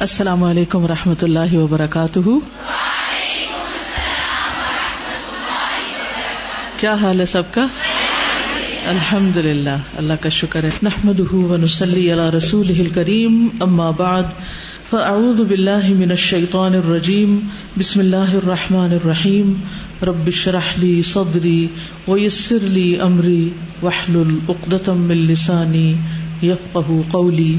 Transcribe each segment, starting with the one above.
السلام علیکم و رحمۃ اللہ وبرکاتہ۔ کیا حال ہے سب کا؟ الحمد للہ اللہ کا شکر ہے۔ نحمد ونسلی علی رسول کریم اما بعد، فاعوذ باللہ من الشیطان الرجیم، بسم اللہ الرحمن الرحیم۔ رب اشرح لی صدری ویسر لی امری، واحلل عقدۃ من لسانی یفقهوا قولی۔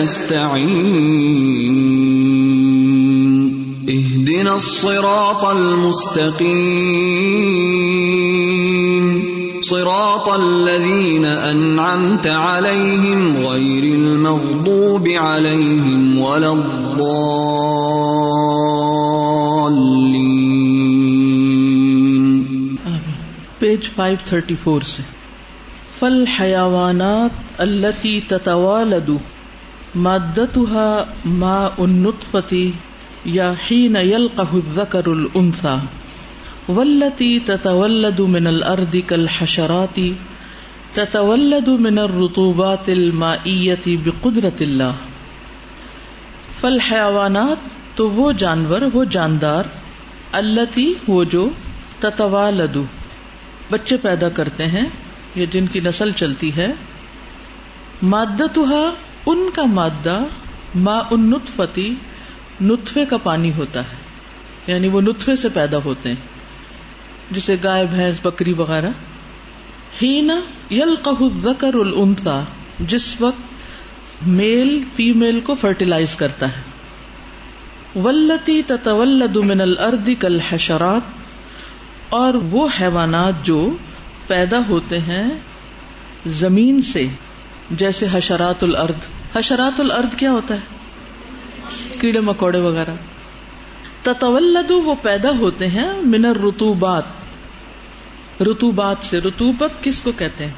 ایاک اهدنا الصراط المستقیم صراط الذين أنعمت عليهم غير المغضوب عليهم ولا الضالين. پیج 534 سے. فل حیوانات التی تتوالد مادتها ماء النطفة یا حين يلقه الذكر الانثى والتي تتولد من الارض كالحشرات تتولد من الرطوبات المائية بقدرة الله فالحيوانات تو وہ جانور، وہ جاندار التی وہ جو تتوالد، بچے پیدا کرتے ہیں یا جن کی نسل چلتی ہے۔ مادتها ان کا مادہ ما ان نطفتی نطفے کا پانی ہوتا ہے۔ یعنی وہ نطفے سے پیدا ہوتے ہیں۔ جسے گائے، بھینس، بکری وغیرہ۔ ہی نا یل الذکر الانثى جس وقت میل، فیمیل کو فرٹیلائز کرتا ہے۔ ولتی تتولد من الارض کالحشرات، اور وہ حیوانات جو پیدا ہوتے ہیں زمین سے۔ جیسے حشرات الارض۔ حشرات الارض کیا ہوتا ہے؟ کیڑے مکوڑے وغیرہ۔ تتولد وہ پیدا ہوتے ہیں من الرطوبات۔ رتوبات سے۔ رتوبت کس کو کہتے ہیں؟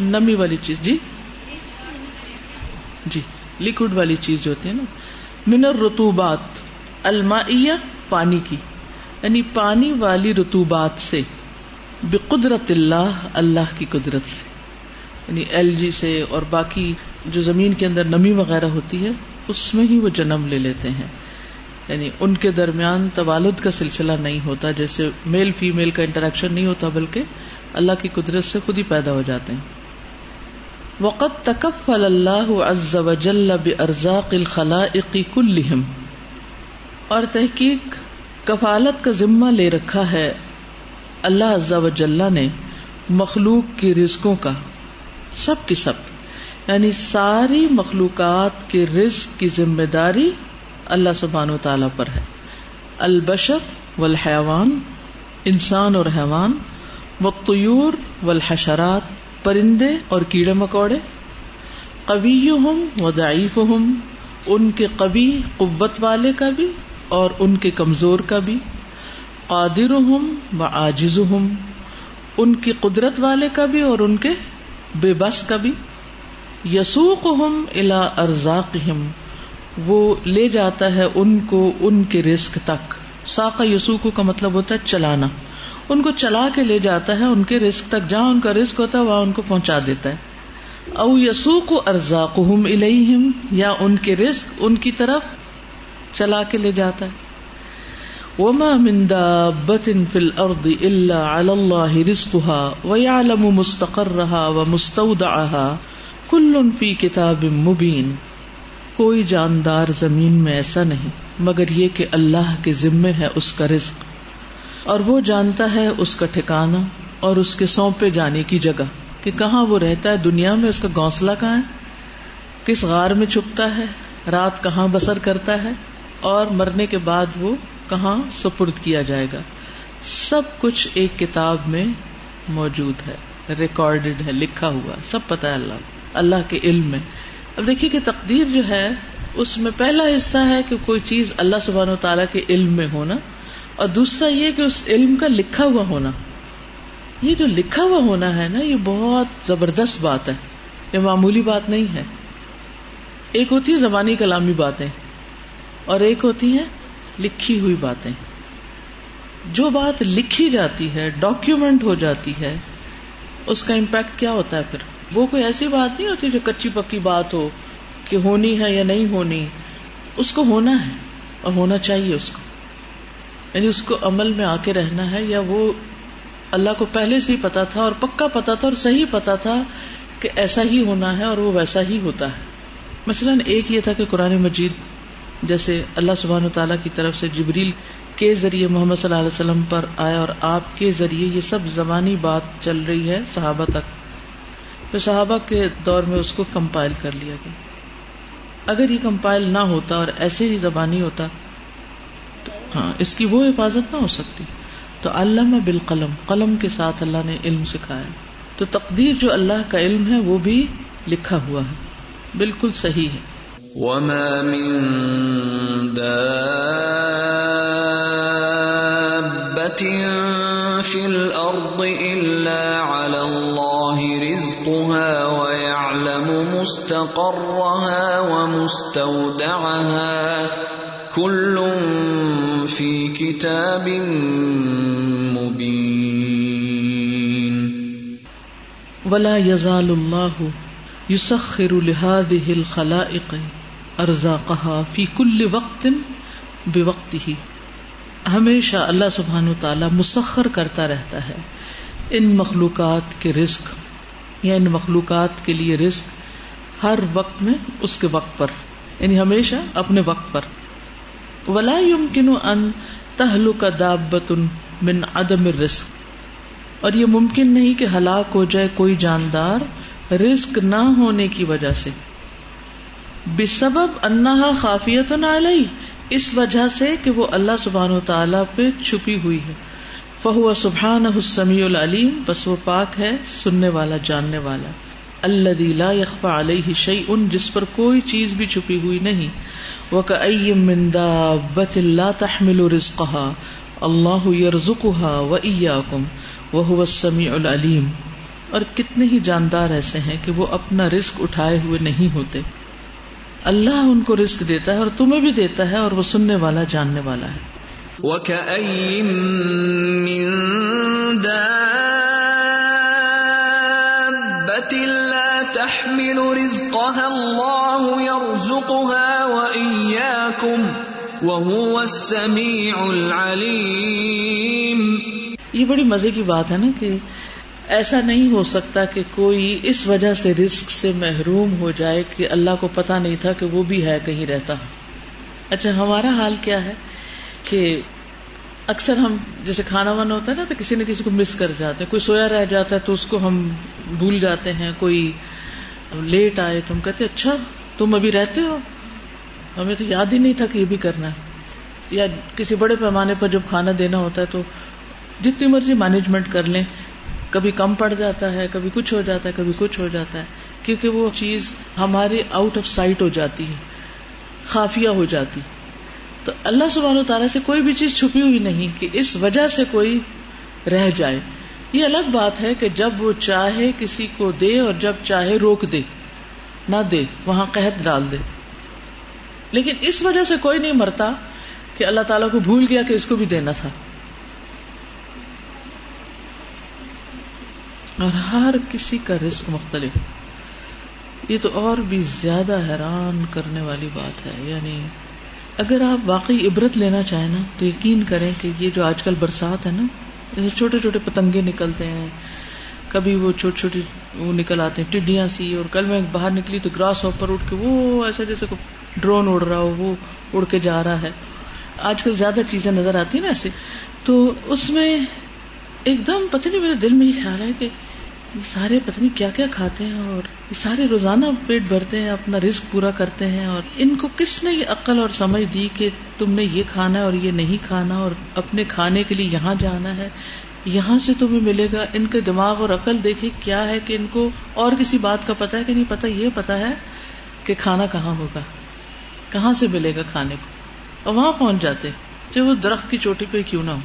نمی والی چیز۔ جی؟ جی لکوڈ والی چیز ہوتی ہے نا۔ من الرطوبات، المائیہ، پانی کی۔ یعنی پانی والی رتوبات سے۔ بقدرت اللہ اللہ کی قدرت سے۔ یعنی ایل جی سے اور باقی جو زمین کے اندر نمی وغیرہ ہوتی ہے، اس میں ہی وہ جنم لے لیتے ہیں۔ یعنی ان کے درمیان توالد کا سلسلہ نہیں ہوتا، جیسے میل فیمیل کا انٹریکشن نہیں ہوتا، بلکہ اللہ کی قدرت سے خود ہی پیدا ہو جاتے ہیں۔ وقت تکف اللہ عز وجل بارزاق الخلائق كلهم۔ اور تحقیق کفالت کا ذمہ لے رکھا ہے اللہ عز و جل نے مخلوق کی رزقوں کا۔ سب کی سب یعنی ساری مخلوقات کے رزق کی ذمہ داری اللہ سبحان و تعالی پر ہے۔ البشر والحیوان، انسان اور حیوان، والطیور والحشرات، پرندے اور کیڑے مکوڑے قوی ہم و ضعیف ہم ان کے قوی قوت والے کا بھی اور ان کے کمزور کا بھی قادر ہم و آجز ہم ان کی قدرت والے کا بھی اور ان کے بے بس کا بھی یسوق ہم الا ارزاق وہ لے جاتا ہے ان کو ان کے رسک تک۔ ساقا یسوق کا مطلب ہوتا ہے چلانا۔ ان کو چلا کے لے جاتا ہے ان کے رسک تک، جہاں ان کا رسک ہوتا ہے وہاں ان کو پہنچا دیتا ہے۔ او یسوق ارزاق ہم یا ان کے رسک ان کی طرف چلا کے لے جاتا ہے۔ وما من دابة في الأرض إلا على الله رزقها ويعلم مستقرها ومستودعها كل في كتاب مبين۔ کوئی جاندار زمین میں ایسا نہیں، مگر یہ کہ اللہ کے ذمے ہے اس کا رزق۔ اور وہ جانتا ہے اس کا ٹھکانا اور اس کے سونپے جانے کی جگہ، کہ کہاں وہ رہتا ہے، دنیا میں اس کا گھونسلہ کہاں ہے؟ کس غار میں چھپتا ہے؟ رات کہاں بسر کرتا ہے؟ اور مرنے کے بعد وہ کہاں سپرد کیا جائے گا؟ سب کچھ ایک کتاب میں موجود ہے ریکارڈیڈ ہے، لکھا ہوا، سب پتا ہے اللہ اللہ کے علم میں۔ اب دیکھیے کہ تقدیر جو ہے، اس میں پہلا حصہ ہے کہ کوئی چیز اللہ سبحان و تعالیٰ کے علم میں ہونا، اور دوسرا یہ کہ اس علم کا لکھا ہوا ہونا۔ یہ جو لکھا ہوا ہونا ہے نا، یہ بہت زبردست بات ہے، یہ معمولی بات نہیں ہے۔ ایک ہوتی ہے زبانی کلامی باتیں، اور ایک ہوتی ہیں لکھی ہوئی باتیں۔ جو بات لکھی جاتی ہے ڈاکیومینٹ ہو جاتی ہے، اس کا امپیکٹ کیا ہوتا ہے پھر؟ وہ کوئی ایسی بات نہیں ہوتی جو کچی پکی بات ہو کہ ہونی ہے یا نہیں ہونی۔ اس کو ہونا ہے اور ہونا چاہیے اس کو۔ یعنی اس کو عمل میں آ کے رہنا ہے یا وہ اللہ کو پہلے سے ہی پتا تھا اور پکا پتا تھا اور صحیح پتا تھا کہ ایسا ہی ہونا ہے اور وہ ویسا ہی ہوتا ہے۔ مثلاً ایک یہ تھا کہ قرآن مجید جیسے اللہ سبحان تعالیٰ کی طرف سے جبریل کے ذریعے محمد صلی اللہ علیہ وسلم پر آیا اور آپ کے ذریعے یہ سب زمانی بات چل رہی ہے صحابہ تک۔ پھر صحابہ کے دور میں اس کو کمپائل کر لیا گیا۔ اگر یہ کمپائل نہ ہوتا اور ایسے ہی زبانی ہوتا تو ہاں اس کی وہ حفاظت نہ ہو سکتی۔ تو علامہ بالقلم، قلم کے ساتھ اللہ نے علم سکھایا۔ تو تقدیر جو اللہ کا علم ہے وہ بھی لکھا ہوا ہے۔ بالکل صحیح ہے۔ وما من دابة في الأرض إلا على الله رزقها ويعلم مستقرها ومستودعها كل في كتاب مبين ولا يزال الله يسخر لهذه الخلائق ارزاقها في كل وقت بوقته ہمیشہ اللہ سبحان و تعالی مسخر کرتا رہتا ہے۔ ان مخلوقات کے رزق، یا ان مخلوقات کے لیے رزق ہر وقت میں اس کے وقت پر یعنی ہمیشہ اپنے وقت پر۔ ولا يمكن ان تهلك دابه من عدم الرزق۔ اور یہ ممکن نہیں کہ ہلاک ہو جائے کوئی جاندار رزق نہ ہونے کی وجہ سے۔ بسبب انہا خافیت علیہ، اس وجہ سے کہ وہ اللہ سبحان و تعالیٰ پہ چھپی ہوئی ہے۔ فہو سبحان السمیع العلیم، بس وہ پاک ہے، سننے والا، جاننے والا۔ اللہ لا يخفى علیہ شیء جس پر کوئی چیز بھی چھپی ہوئی نہیں۔ وَكَأَيِّم مِّن دَابَّةٍ لَا تَحْمِلُ رِزْقَهَا اللَّهُ يَرْزُقُهَا وَإِيَّاكُمْ وَهُوَ السَّمِيعُ الْعَلِيمُ اور کتنے ہی جاندار ایسے ہیں کہ وہ اپنا رزق اٹھائے ہوئے نہیں ہوتے۔ اللہ ان کو رسک دیتا ہے اور تمہیں بھی دیتا ہے اور وہ سننے والا جاننے والا ہے۔ تَحْمِلُ رِزْقَهَا اللَّهُ يَرْزُقُهَا وَإِيَّاكُمْ وَهُوَ السَّمِيعُ الْعَلِيمُ۔ یہ بڑی مزے کی بات ہے نا کہ ایسا نہیں ہو سکتا کہ کوئی اس وجہ سے رسک سے محروم ہو جائے کہ اللہ کو پتا نہیں تھا کہ وہ بھی ہے کہیں رہتا اچھا ہمارا حال کیا ہے کہ اکثر ہم، جیسے کھانا وانا ہوتا ہے نا، تو کسی نہ کسی کو مس کر جاتے ہیں۔ کوئی سویا رہ جاتا ہے تو اس کو ہم بھول جاتے ہیں۔ کوئی لیٹ آئے تو ہم کہتے اچھا تم ابھی رہتے ہو؟ ہمیں تو یاد ہی نہیں تھا کہ یہ بھی کرنا ہے۔ یا کسی بڑے پیمانے پر جب کھانا دینا ہوتا ہے تو جتنی مرضی مینجمنٹ کر لیں۔ کبھی کم پڑ جاتا ہے، کبھی کچھ ہو جاتا ہے، کبھی کچھ ہو جاتا ہے۔ کیونکہ وہ چیز ہمارے آؤٹ آف سائٹ ہو جاتی ہے، خافیہ ہو جاتی۔ تو اللہ سبحانہ و تعالیٰ سے کوئی بھی چیز چھپی ہوئی نہیں کہ اس وجہ سے کوئی رہ جائے۔ یہ الگ بات ہے کہ جب وہ چاہے کسی کو دے اور جب چاہے روک دے، نہ دے، وہاں قحط ڈال دے۔ لیکن اس وجہ سے کوئی نہیں مرتا کہ اللہ تعالیٰ کو بھول گیا کہ اس کو بھی دینا تھا۔ اور ہر کسی کا رزق مختلف یہ تو اور بھی زیادہ حیران کرنے والی بات ہے۔ یعنی اگر آپ واقعی عبرت لینا چاہیں نا، تو یقین کریں کہ یہ جو آج کل برسات ہے نا جیسے چھوٹے چھوٹے پتنگے نکلتے ہیں، کبھی وہ چھوٹی چھوٹی وہ نکل آتے ہیں، ٹڈیاں سی، اور کل میں باہر نکلی تو گراس ہوپر اٹھ کے وہ ایسا جیسے ڈرون اڑ رہا ہو، وہ اڑ کے جا رہا ہے۔ آج کل زیادہ چیزیں نظر آتی ہیں نا ایسے۔ تو اس میں ایک دم پتہ نہیں میرے دل میں یہ خیال ہے کہ یہ سارے پتہ نہیں کیا کیا کھاتے ہیں اور یہ سارے روزانہ پیٹ بھرتے ہیں، اپنا رسک پورا کرتے ہیں اور ان کو کس نے یہ عقل اور سمجھ دی کہ تم نے یہ کھانا ہے اور یہ نہیں کھانا اور اپنے کھانے کے لیے یہاں جانا ہے؟ یہاں سے تمہیں ملے گا۔ ان کے دماغ اور عقل دیکھے کیا ہے کہ ان کو اور کسی بات کا پتا ہے کہ نہیں پتا یہ پتا ہے کہ کھانا کہاں ہوگا، کہاں سے ملے گا کھانے کو؟ اور وہاں پہنچ جاتے، چاہے وہ درخت کی چوٹی پہ کیوں نہ ہو۔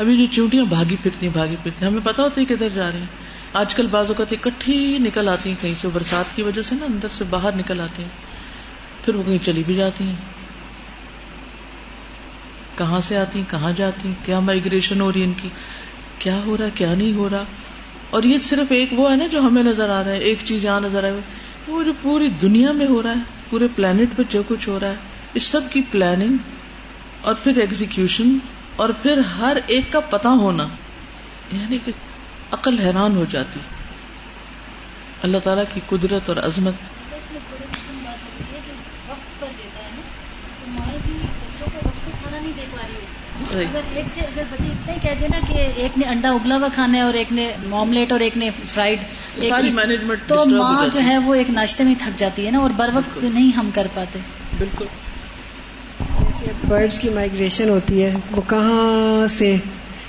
ابھی جو چونٹیاں بھاگی پھرتی ہیں، بھاگی پھرتی ہیں، ہمیں پتا ہوتا ہے کدھر جا رہے ہیں۔ آج کل بعض اوقات اکٹھی نکل آتی ہیں کہیں سے برسات کی وجہ سے نا اندر سے باہر نکل آتی ہیں۔ پھر وہ کہیں چلی بھی جاتی ہیں۔ کہاں سے آتی ہیں، کہاں جاتی ہیں؟ کیا مائگریشن ہو رہی ہے ان کی؟ کیا ہو رہا ہے کیا نہیں ہو رہا؟ اور یہ صرف ایک وہ ہے نا جو ہمیں نظر آ رہا ہے، ایک چیز یہاں نظر آ رہی ہے وہ جو پوری دنیا میں ہو رہا ہے، پورے پلانٹ پہ جو کچھ ہو رہا ہے، اس سب کی پلاننگ اور پھر ایگزیکشن اور پھر ہر ایک کا پتا ہونا یعنی کہ عقل حیران ہو جاتی۔ اللہ تعالیٰ کی قدرت اور عظمت۔ ایک سے اگر بچے اتنا ہی کہہ دینا کہ ایک نے انڈا ابلا ہوا کھانا ہے اور ایک نے موملیٹ اور ایک نے فرائڈ تو ماں جو ہے۔ وہ ایک ناشتے میں تھک جاتی ہے نا اور بر وقت نہیں ہم کر پاتے۔ بالکل۔ جیسے برڈس کی مائگریشن ہوتی ہے وہ کہاں سے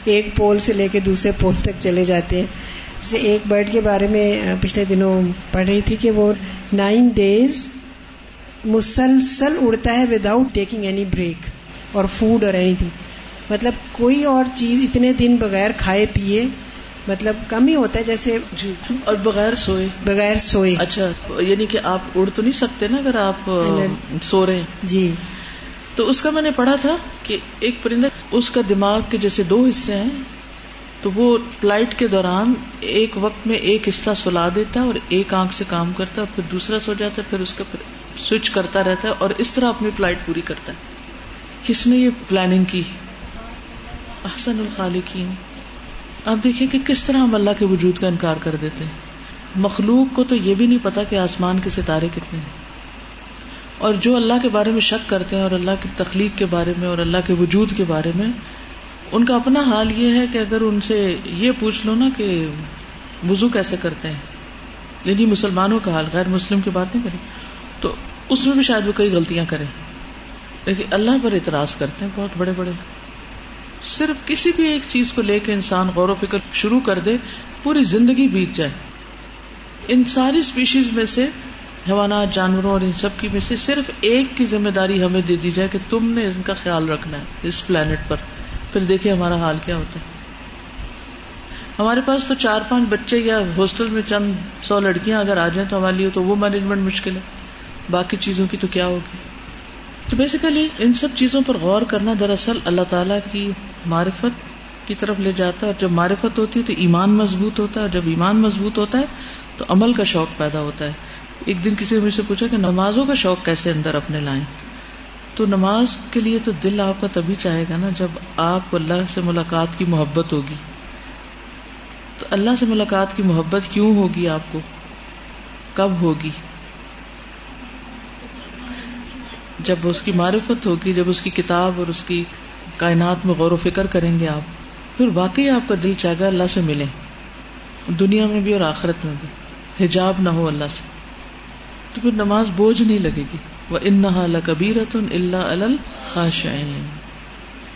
ایک پول سے لے کے دوسرے پول تک چلے جاتے ہیں۔ جیسے ایک برڈ کے بارے میں پچھلے دنوں پڑھ رہی تھی کہ وہ نائن ڈیز مسلسل اڑتا ہے وداؤٹ ٹیکنگ اینی بریک اور فوڈ اور اینی تھنگ مطلب کوئی اور چیز اتنے دن بغیر کھائے پیے مطلب کم ہی ہوتا ہے جیسے جی اور بغیر سوئے۔ بغیر سوئے۔ اچھا یعنی کہ آپ اڑ تو نہیں سکتے نا اگر آپ سو رہے ہیں؟ جی۔ تو اس کا میں نے پڑھا تھا کہ ایک پرندہ اس کا دماغ کے جیسے دو حصے ہیں، تو وہ فلائٹ کے دوران ایک وقت میں ایک حصہ سلا دیتا ہے اور ایک آنکھ سے کام کرتا ہے، پھر دوسرا سو جاتا ہے، پھر اس کا پھر سوئچ کرتا رہتا ہے اور اس طرح اپنی فلائٹ پوری کرتا ہے۔ کس نے یہ پلاننگ کی؟ احسن الخالقین۔ آپ دیکھیں کہ کس طرح ہم اللہ کے وجود کا انکار کر دیتے ہیں۔ مخلوق کو تو یہ بھی نہیں پتا کہ آسمان کے ستارے کتنے ہیں۔ اور جو اللہ کے بارے میں شک کرتے ہیں اور اللہ کی تخلیق کے بارے میں اور اللہ کے وجود کے بارے میں، ان کا اپنا حال یہ ہے کہ اگر ان سے یہ پوچھ لو نا کہ وضو کیسے کرتے ہیں یعنی مسلمانوں کا حال، غیر مسلم کی بات نہیں کریں، تو اس میں بھی شاید وہ کئی غلطیاں کریں۔ لیکن اللہ پر اعتراض کرتے ہیں، بہت بڑے بڑے۔ صرف کسی بھی ایک چیز کو لے کے انسان غور و فکر شروع کر دے، پوری زندگی بیت جائے۔ ان ساری اسپیشیز میں سے حیوانات، جانوروں اور ان سب کی میں سے صرف ایک کی ذمہ داری ہمیں دے دی جائے کہ تم نے ان کا خیال رکھنا ہے، اس پلانٹ پر۔ پھر دیکھیں ہمارا حال کیا ہوتا ہے۔ ہمارے پاس تو چار پانچ بچے یا ہاسٹل میں چند سو لڑکیاں اگر آ جائیں تو ہمارے لیے تو وہ مینجمنٹ مشکل ہے۔ باقی چیزوں کی تو کیا ہوگی؟ تو بیسیکلی ان سب چیزوں پر غور کرنا دراصل اللہ تعالیٰ کی معرفت کی طرف لے جاتا ہے۔ اور جب معرفت ہوتی ہے تو ایمان مضبوط ہوتا ہے، اور جب ایمان مضبوط ہوتا ہے تو عمل کا شوق پیدا ہوتا ہے۔ ایک دن کسی نے مجھ سے پوچھا کہ نمازوں کا شوق کیسے اندر اپنے لائیں؟ تو نماز کے لیے تو دل آپ کا تبھی چاہے گا نا جب آپ کو اللہ سے ملاقات کی محبت ہوگی۔ تو اللہ سے ملاقات کی محبت کیوں ہوگی آپ کو؟ کب ہوگی؟ جب اس کی معرفت ہوگی، جب اس کی کتاب اور اس کی کائنات میں غور و فکر کریں گے آپ، پھر واقعی آپ کا دل چاہے گا اللہ سے ملے دنیا میں بھی اور آخرت میں بھی۔ حجاب نہ ہو اللہ سے۔ تو پھر نماز بوجھ نہیں لگے گی۔ وہ ان کبیرت اللہ الخاشعین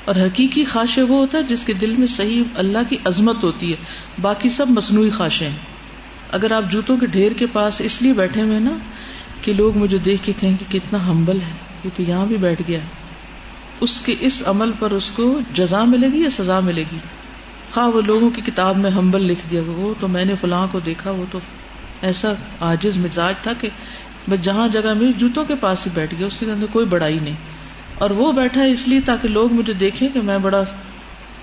اور حقیقی خاشے وہ ہوتا ہے جس کے دل میں صحیح اللہ کی عظمت ہوتی ہے۔ باقی سب مصنوعی خاشے ہیں۔ اگر آپ جوتوں کے ڈھیر کے پاس اس لیے بیٹھے ہوئے نا کہ لوگ مجھے دیکھ کے کہیں کہ کتنا ہمبل ہے، یہ تو یہاں بھی بیٹھ گیا اس کے اس عمل پر اس کو جزا ملے گی یا سزا ملے گی؟ خواہ وہ لوگوں کی کتاب میں ہمبل لکھ دیا وہ تو میں نے فلاں کو دیکھا، وہ تو ایسا آجز مزاج تھا کہ بس جہاں جگہ میری جوتوں کے پاس ہی بیٹھ گیا، اس کے اندر کوئی بڑائی نہیں۔ اور وہ بیٹھا اس لیے تاکہ لوگ مجھے دیکھیں کہ میں بڑا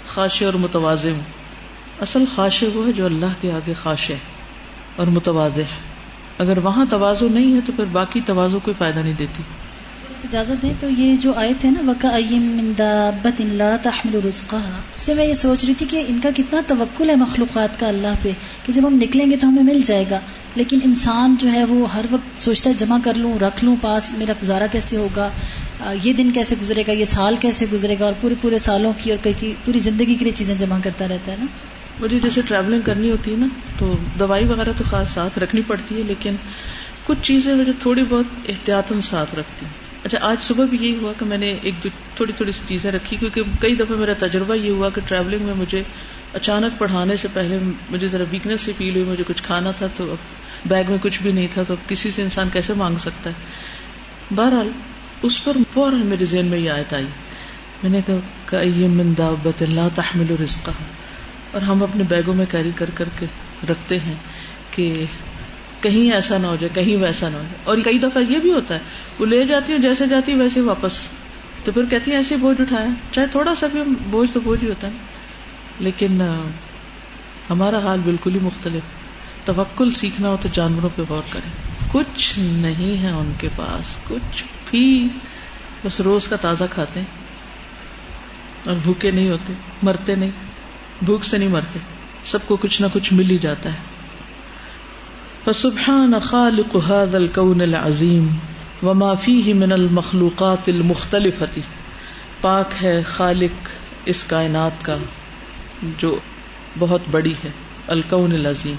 خاصے اور متوازے ہوں۔ اصل خاصے وہ ہے جو اللہ کے آگے خاصے اور متوازے ہے اگر وہاں توازو نہیں ہے تو پھر باقی توازو کوئی فائدہ نہیں دیتی۔ اجازت ہے تو یہ جو آئے تھے نا، وقا بت اللہ تحمل اس میں میں یہ سوچ رہی تھی کہ ان کا کتنا توکل ہے مخلوقات کا اللہ پہ۔ کہ جب ہم نکلیں گے تو ہمیں مل جائے گا۔ لیکن انسان جو ہے وہ ہر وقت سوچتا ہے جمع کر لوں، رکھ لوں، پاس میرا گزارا کیسے ہوگا؟ یہ دن کیسے گزرے گا؟ یہ سال کیسے گزرے گا؟ اور پورے پورے سالوں کی اور پوری زندگی کے لیے چیزیں جمع کرتا رہتا ہے نا۔ مجھے جیسے ٹریولنگ کرنی ہوتی ہے نا، تو دوائی وغیرہ تو خاص ساتھ رکھنی پڑتی ہے، لیکن کچھ چیزیں مجھے تھوڑی بہت احتیاط ساتھ رکھتی ہوں اچھا آج صبح بھی یہی ہوا کہ میں نے ایک دو تھوڑی تھوڑی سی چیزیں رکھی، کیونکہ کئی دفعہ میرا تجربہ یہ ہوا کہ ٹریولنگ میں مجھے اچانک پڑھانے سے پہلے مجھے ذرا ویکنیس سے فیل ہوئی، مجھے کچھ کھانا تھا تو بیگ میں کچھ بھی نہیں تھا، تو کسی سے انسان کیسے مانگ سکتا ہے؟ بہرحال، اس پر فوراً میرے ذہن میں یہ آیت آئی۔ میں نے کہا یہ من دابت اللہ تحمل رزق اور ہم اپنے بیگوں میں کیری کر کر کے رکھتے ہیں کہ کہیں ایسا نہ ہو جائے، کہیں ویسا نہ ہو جائے۔ اور کئی دفعہ یہ بھی ہوتا ہے، وہ لے جاتی ہوں جیسے جاتی ویسے واپس۔ تو پھر کہتی ہیں، ایسے بوجھ اٹھایا چاہے تھوڑا سا بھی بوجھ تو بوجھ ہی ہوتا ہے۔ لیکن ہمارا حال بالکل ہی مختلف۔ توکل سیکھنا ہو تو جانوروں پہ غور کریں۔ کچھ نہیں ہے ان کے پاس، کچھ بھی۔ بس روز کا تازہ کھاتے ہیں۔ اور بھوکے نہیں ہوتے، مرتے نہیں۔ بھوک سے نہیں مرتے۔ سب کو کچھ نہ کچھ مل ہی جاتا ہے۔ فسبحان خالق هذا الكون العظیم وما فيه من المخلوقات المختلفة پاک ہے خالق اس کائنات کا جو بہت بڑی ہے، الکون العظیم۔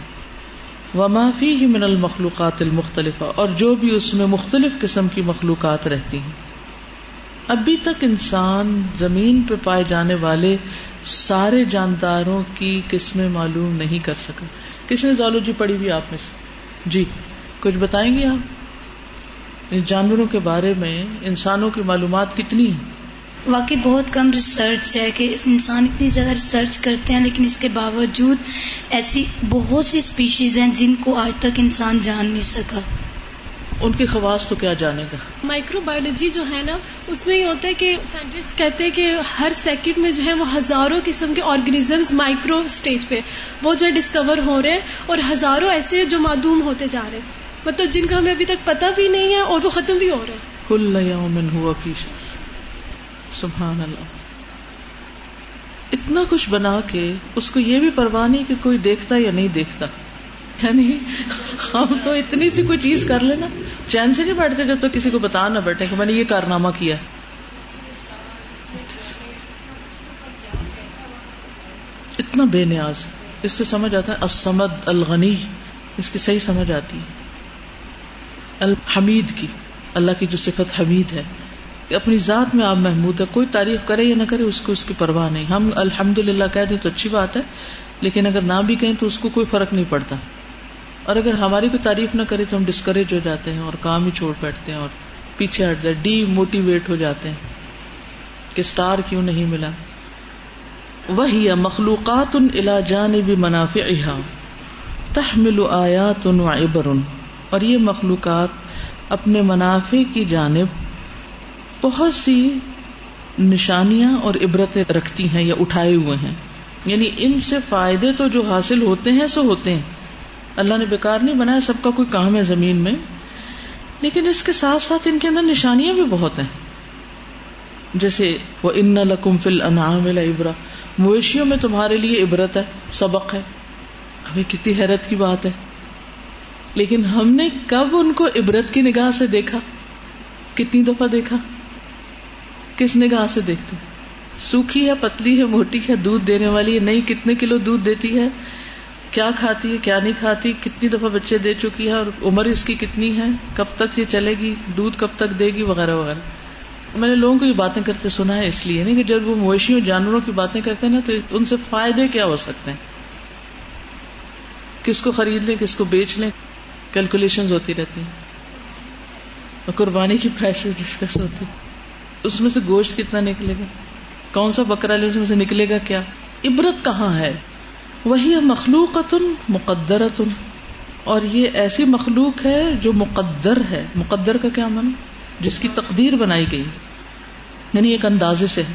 وما فيه من المخلوقات المختلفة اور جو بھی اس میں مختلف قسم کی مخلوقات رہتی ہیں۔ ابھی تک انسان زمین پہ پائے جانے والے سارے جانداروں کی قسمیں معلوم نہیں کر سکا۔ کس نے زالوجی پڑھی ہوئی آپ میں سے؟ جی کچھ بتائیں گے آپ؟ جانوروں کے بارے میں، انسانوں کی معلومات کتنی ہیں؟ واقعی بہت کم ریسرچ ہے کہ انسان اتنی زیادہ ریسرچ کرتے ہیں، لیکن اس کے باوجود ایسی بہت سی اسپیشیز ہیں جن کو آج تک انسان جان نہیں سکا۔ ان کی خواص تو کیا جانے گا؟ مائکرو بایولوجی جو ہے نا اس میں یہ ہوتا ہے کہ سائنٹسٹ کہتے ہیں کہ ہر سیکنڈ میں جو ہے وہ ہزاروں قسم کے آرگنیزمز مائکرو اسٹیج پہ وہ جو ہے ڈسکور ہو رہے ہیں اور ہزاروں ایسے جو معدوم ہوتے جا رہے ہیں۔ مطلب جن کا ہمیں ابھی تک پتہ بھی نہیں ہے اور وہ ختم بھی ہو رہے ہیں۔ کل ہوا سبحان اللہ۔ اتنا کچھ بنا کے اس کو یہ بھی پرواہ نہیں کہ کوئی دیکھتا یا نہیں دیکھتا۔ یعنی ہم تو اتنی سی کوئی چیز کر لینا۔ چین سے نہیں بیٹھتے جب تک کسی کو بتا نہ بیٹھے کہ میں نے یہ کارنامہ کیا اتنا بے نیاز۔ اس سے سمجھ آتا ہے اسمد الغنی۔ اس کی صحیح سمجھ آتی ہے۔ الحمید کی۔ اللہ کی جو صفت حمید ہے۔ کہ اپنی ذات میں آپ محمود ہے کوئی تعریف کرے یا نہ کرے، اس کو اس کی پرواہ نہیں۔ ہم الحمد للہ کہہ دیں تو اچھی بات ہے، لیکن اگر نہ بھی کہیں تو اس کو کوئی فرق نہیں پڑتا۔ اور اگر ہماری کوئی تعریف نہ کرے تو ہم ڈسکریج ہو جاتے ہیں اور کام ہی چھوڑ بیٹھتے ہیں اور پیچھے ہٹ جائے ڈی موٹیویٹ ہو جاتے ہیں کہ اسٹار کیوں نہیں ملا؟ وہی مخلوقات ان الا جانب منافع تحمل آیات و عبر اور یہ مخلوقات اپنے منافع کی جانب بہت سی نشانیاں اور عبرتیں رکھتی ہیں یا اٹھائے ہوئے ہیں۔ یعنی ان سے فائدے تو جو حاصل ہوتے ہیں، سو ہوتے ہیں۔ اللہ نے بیکار نہیں بنایا، سب کا کوئی کام ہے زمین میں۔ لیکن اس کے ساتھ ساتھ ان کے اندر نشانیاں بھی بہت ہیں۔ جیسے وہ ان لکم فل انعام ابرا مویشیوں میں تمہارے لیے عبرت ہے، سبق ہے۔ ہمیں کتنی حیرت کی بات ہے۔ لیکن ہم نے کب ان کو عبرت کی نگاہ سے دیکھا؟ کتنی دفعہ دیکھا؟ کس نگاہ سے دیکھتے؟ سوکھی ہے، پتلی ہے، موٹی ہے، دودھ دینے والی ہے، نہیں، کتنے کلو دودھ دیتی ہے؟ کیا کھاتی ہے، کیا نہیں کھاتی، کتنی دفعہ بچے دے چکی ہے اور عمر اس کی کتنی ہے، کب تک یہ چلے گی، دودھ کب تک دے گی، وغیرہ وغیرہ۔ میں نے لوگوں کو یہ باتیں کرتے سنا ہے اس لیے نہیں کہ جب وہ مویشیوں، جانوروں کی باتیں کرتے ہیں نا، تو ان سے فائدے کیا ہو سکتے ہیں؟ کس کو خرید لیں، کس کو بیچ لیں؟ کیلکولیشن ہوتی رہتی ہیں۔ اور قربانی کی پرائسز ڈسکس ہوتی اس میں سے گوشت کتنا نکلے گا؟ کون سا بکرا لے، اس میں سے نکلے گا کیا؟ عبرت کہاں ہے؟ وہی مخلوق مقدرت اور یہ ایسی مخلوق ہے جو مقدر ہے۔ مقدر کا کیا من جس کی تقدیر بنائی گئی۔ یعنی ایک اندازے سے۔ ہے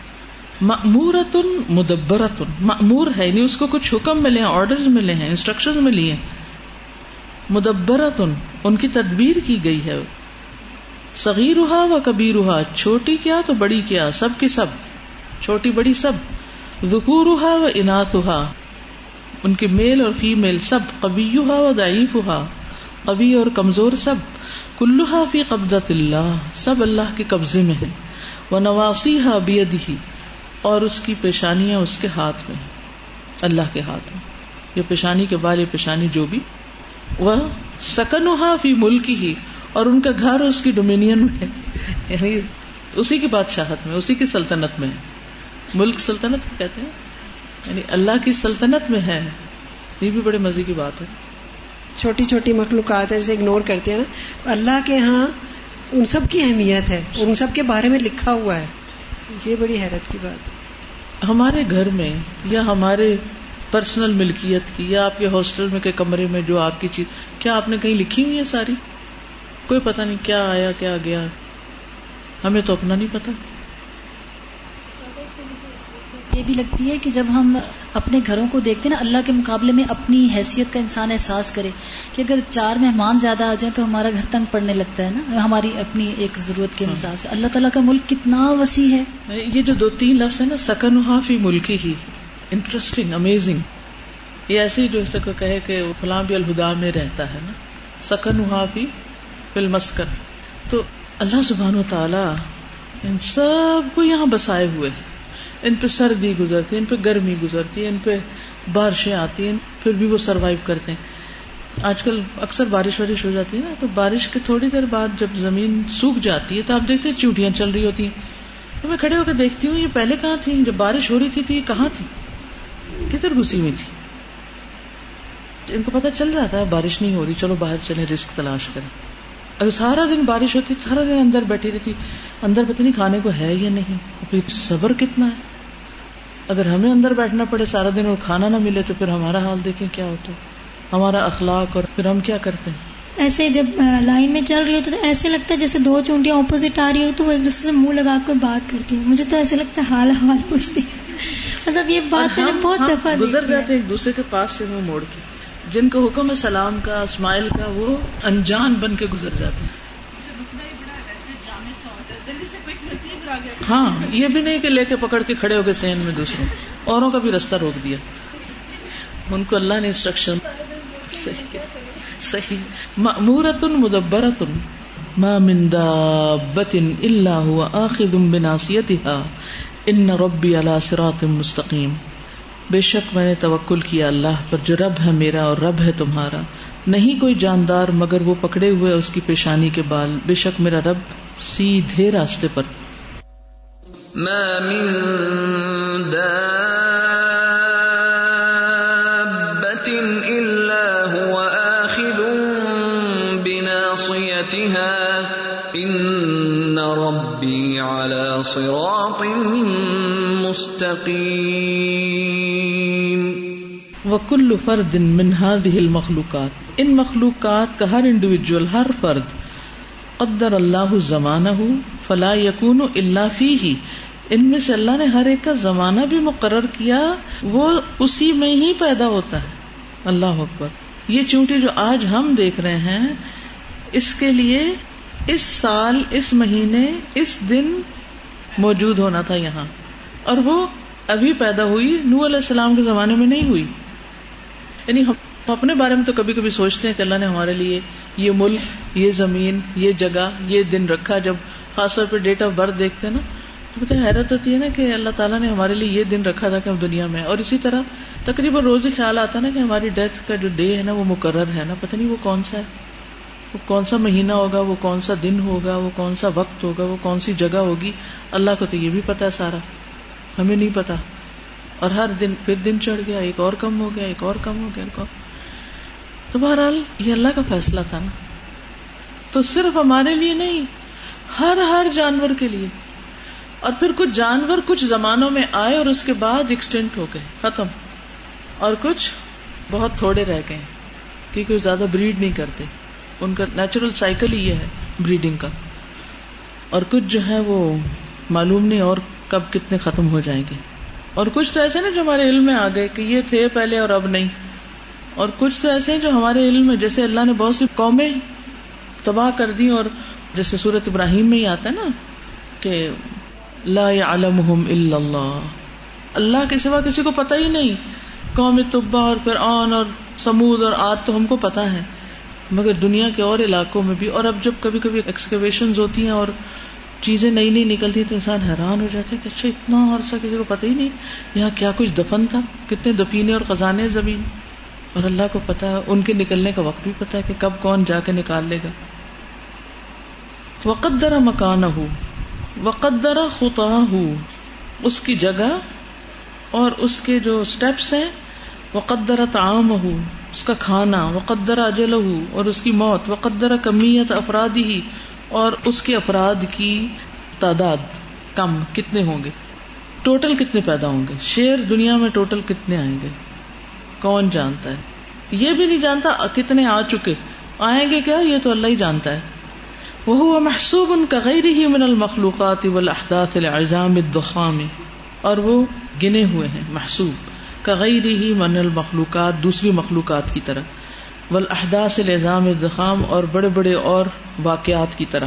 مامورت مدبرت معمور ہے یعنی اس کو کچھ حکم ملے ہیں آرڈر ملے ہیں انسٹرکشن ملی ہیں۔ مدبرت ان کی تدبیر کی گئی ہے۔ صغیر ہوا و کبیر ہوا چھوٹی کیا تو بڑی کیا، سب کی سب۔ چھوٹی بڑی سب۔ ذکور ہوا و انات ہوا ان کے میل اور فیمل سب قبی ہوا و ضعیف ہوا قبی اور کمزور سب کلوہا فی قبضت اللہ، سب اللہ کے قبضے میں ہے وہ نواسی ہا اور اس کی پیشانیاں اس کے ہاتھ میں اللہ کے ہاتھ میں۔ یہ پیشانی کے بارے پیشانی جو بھی وہ سکن فی ملک ہی اور ان کا گھر اس کی ڈومینین میں یعنی اسی کی بادشاہت میں، اسی کی سلطنت میں ملک سلطنت کہتے ہیں۔ یعنی اللہ کی سلطنت میں ہے یہ بھی بڑے مزے کی بات ہے۔ چھوٹی چھوٹی مخلوقات ہے جیسے اگنور کرتے ہیں نا تو اللہ کے ہاں ان سب کی اہمیت ہے ان سب کے بارے میں لکھا ہوا ہے۔ یہ بڑی حیرت کی بات ہے۔ ہمارے گھر میں یا ہمارے پرسنل ملکیت کی یا آپ کے ہاسٹل میں کے کمرے میں جو آپ کی چیز کیا آپ نے کہیں لکھی ہوئی ہے ساری؟ کوئی پتہ نہیں کیا آیا کیا گیا۔ ہمیں تو اپنا نہیں پتا یہ بھی لگتی ہے کہ جب ہم اپنے گھروں کو دیکھتے ہیں نا اللہ کے مقابلے میں اپنی حیثیت کا انسان احساس کرے کہ اگر چار مہمان زیادہ آ جائیں تو ہمارا گھر تنگ پڑنے لگتا ہے نا ہماری اپنی ایک ضرورت کے حساب سے۔ اللہ تعالیٰ کا ملک کتنا وسیع ہے۔ یہ جو دو تین لفظ ہے نا سکن فی ملکی ہی۔ انٹرسٹنگ امیزنگ یہ ایسے ہی جو کو کہے کہ فلاں بھی الہدا میں رہتا ہے نا۔ سکن فی فل مسکن تو اللہ سبحان و تعالی ان سب کو یہاں بسائے ہوئے ان پہ سردی گزرتی ہے ان پہ گرمی گزرتی ہے ان پہ بارشیں آتی ہیں، پھر بھی وہ سروائو کرتے ہیں۔ آج کل اکثر بارش وارش ہو جاتی ہے نا، تو بارش کے تھوڑی دیر بعد جب زمین سوکھ جاتی ہے تو آپ دیکھتے ہیں چوٹیاں چل رہی ہوتی ہیں۔ تو میں کھڑے ہو کے دیکھتی ہوں، یہ پہلے کہاں تھی جب بارش ہو رہی تھی تو یہ کہاں تھی؟ کدھر گھسی ہوئی تھی؟ ان کو پتا چل رہا تھا، بارش نہیں ہو رہی، چلو باہر چلے رسک تلاش کریں۔ اگر سارا دن بارش ہوتی سارا دن اندر بیٹھی رہتی۔ اندر پتہ نہیں کھانے کو ہے یا نہیں پھر صبر کتنا ہے؟ اگر ہمیں اندر بیٹھنا پڑے سارا دن اور کھانا نہ ملے تو پھر ہمارا حال دیکھیں کیا ہوتا ہمارا اخلاق اور پھر ہم کیا کرتے ہیں؟ ایسے جب لائن میں چل رہی ہوتی تو ایسے لگتا ہے جیسے دو چونٹیاں اپوزٹ آ رہی ہو تو وہ ایک دوسرے سے منہ لگا کر بات کرتی ہے مجھے تو ایسے لگتا ہے حال حال پوچھتی مطلب یہ بات میں نے بہت دفعہ گزر جاتے ایک دوسرے کے پاس سے منہ موڑ کے۔ جن کو حکم سلام کا اسماعیل کا وہ انجان بن کے گزر جاتے ہیں۔ ہاں یہ بھی نہیں کہ لے کے پکڑ کے کھڑے ہو گئے سین میں دوسروں اوروں کا بھی رستہ روک دیا۔ ان کو اللہ نے انسٹرکشن صحیح مورت مدبرت ما من دابت الا هو آخذ بناصيتها ان ربی علی صراط مستقیم۔ بے شک میں نے توکل کیا اللہ پر، جو رب ہے میرا اور رب ہے تمہارا۔ نہیں کوئی جاندار مگر وہ پکڑے ہوئے اس کی پیشانی کے بال۔ بے شک میرا رب سیدھے راستے پر۔ ما من الا هو آخذ بناصيتها ان ربي على صراط مستقيم وكل فرد من هذه المخلوقات۔ ان مخلوقات کا ہر انڈیویجل ہر فرد قدر اللہ زمانہ فلا یقون اللہ فی ہی ان میں سے اللہ نے ہر ایک کا زمانہ بھی مقرر کیا، وہ اسی میں ہی پیدا ہوتا ہے۔ اللہ اکبر۔ یہ چونٹی جو آج ہم دیکھ رہے ہیں، اس کے لیے اس سال، اس مہینے، اس دن موجود ہونا تھا یہاں۔ اور وہ ابھی پیدا ہوئی نو علیہ السلام کے زمانے میں نہیں ہوئی۔ یعنی ہم اپنے بارے میں تو کبھی کبھی سوچتے ہیں کہ اللہ نے ہمارے لیے یہ ملک، یہ زمین، یہ جگہ، یہ دن رکھا۔ جب خاص طور پہ ڈیٹ آف برتھ دیکھتے ہیں نا مجھے حیرت ہوتی ہے نا کہ اللہ تعالیٰ نے ہمارے لیے یہ دن رکھا تھا کہ ہم دنیا میں اور اسی طرح تقریباً روز ہی خیال آتا نا کہ ہماری ڈیتھ کا جو ڈے ہے نا، وہ مقرر ہے نا۔ پتہ نہیں وہ کون سا ہے۔ وہ کون سا مہینہ ہوگا، وہ کون سا دن ہوگا، وہ کون سا وقت ہوگا، وہ کون سی جگہ ہوگی۔ اللہ کو تو یہ بھی پتا ہے سارا۔ ہمیں نہیں پتا اور ہر دن، پھر دن چڑھ گیا، ایک اور کم ہو گیا، ایک اور کم ہو گیا، ایک اور۔ تو بہرحال یہ اللہ کا فیصلہ تھا نا۔ تو صرف ہمارے لیے نہیں، ہر ہر جانور کے لیے۔ اور پھر کچھ جانور کچھ زمانوں میں آئے اور اس کے بعد ایکسٹینٹ ہو گئے، ختم۔ اور کچھ بہت تھوڑے رہ گئے، کیونکہ وہ زیادہ بریڈ نہیں کرتے۔ ان کا نیچرل سائیکل ہی یہ ہے بریڈنگ کا۔ اور کچھ جو ہے وہ معلوم نہیں اور کب کتنے ختم ہو جائیں گے۔ اور کچھ تو ایسے نا جو ہمارے علم میں آ گئے کہ یہ تھے پہلے اور اب نہیں۔ اور کچھ تو ایسے ہیں جو ہمارے علم میں، جیسے اللہ نے بہت سی قومیں تباہ کر دی اور جیسے سورت ابراہیم میں ہی آتا ہے نا کہ لا يعلمهم الا اللہ۔ اللہ کے سوا کسی کو پتا ہی نہیں۔ قوم طبا اور پھر آن اور سمود اور آد تو ہم کو پتا ہے۔ مگر دنیا کے اور علاقوں میں بھی، اور اب جب کبھی کبھی ایکسکیویشن ہوتی ہیں اور چیزیں نئی نئی نکلتی تو انسان حیران ہو جاتا ہے کہ اچھا اتنا عرصہ کسی کو پتہ ہی نہیں۔ یہاں کیا کچھ دفن تھا؟ کتنے دفینے اور خزانے زمین۔ اور اللہ کو پتا ہے، ان کے نکلنے کا وقت بھی پتا ہے کہ کب کون جا کے نکال لے گا۔ وقت درا مکان ہو وقت خطا ہو اس کی جگہ اور اس کے جو اسٹیپس ہیں وہ قدر تعام ہو اس کا کھانا وہ قدر اجل ہو اور اس کی موت وہ قدر کمیت افرادی ہی اور اس کے افراد کی تعداد، کم کتنے ہوں گے؟ ٹوٹل کتنے پیدا ہوں گے؟ شیر دنیا میں ٹوٹل کتنے آئیں گے؟ کون جانتا ہے؟ یہ بھی نہیں جانتا کتنے آ چکے، آئیں گے کیا؟ یہ تو اللہ ہی جانتا ہے۔ وہ محسوب ان کا غیر ہی من المخلوقات والاحداث العظام الضخام. اور وہ گنے ہوئے ہیں، محسوب. کا غیر ہی من المخلوقات، دوسری مخلوقات کی طرح. والاحداث العظام الضخام اور بڑے بڑے اور واقعات کی طرح.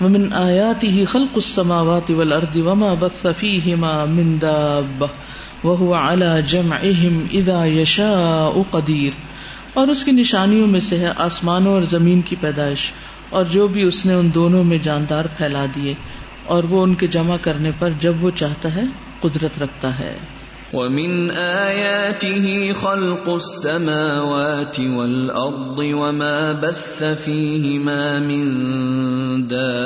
ومن آیاته خلق السماوات والارض وما بث فيهما من دابة. وهو على جمعهم اذا يشاء قدیر اور اس کی نشانیوں میں سے ہے آسمانوں اور زمین کی پیدائش. اور جو بھی اس نے ان دونوں میں جاندار پھیلا دیے، اور وہ ان کے جمع کرنے پر جب وہ چاہتا ہے، قدرت رکھتا ہے۔ ومن آياته خلق السماوات والأرض وما بث فيهما من دابة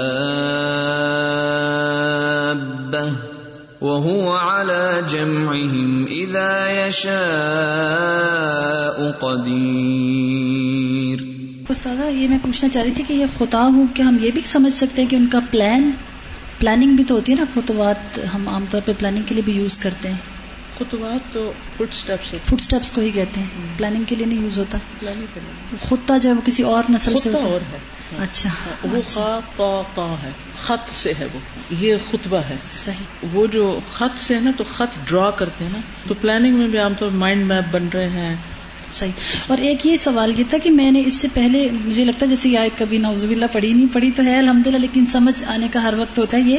وهو على جمعهم إذا يشاء قدير استاد یہ میں پوچھنا چاہ رہی تھی کہ یہ خطا ہوں کہ ہم یہ بھی سمجھ سکتے ہیں کہ ان کا پلان پلاننگ بھی تو ہوتی ہے نا خطوات ہم عام طور پہ پلاننگ کے لیے بھی یوز کرتے ہیں۔ خطوات تو فٹ اسٹیپس فٹ اسٹیپس کو ہی کہتے ہیں۔ پلاننگ کے لیے نہیں یوز ہوتا۔ خطہ جو ہے وہ کسی اور نسل سے ہوتا اور ہے۔ اچھا۔ وہ خا تا ہے۔ خط سے ہے وہ۔ یہ خطبہ ہے۔ صحیح۔ وہ جو خط سے ہے نا تو خط ڈرا کرتے ہیں نا۔ تو پلاننگ میں بھی عام طور مائنڈ میپ بن رہے ہیں۔ صحیح۔ اور ایک یہ سوال یہ تھا کہ میں نے اس سے پہلے مجھے لگتا ہے جیسے آیت کبھی نوز اللہ پڑھی نہیں، پڑھی تو ہے الحمد للہ لیکن سمجھ آنے کا ہر وقت ہوتا ہے یہ۔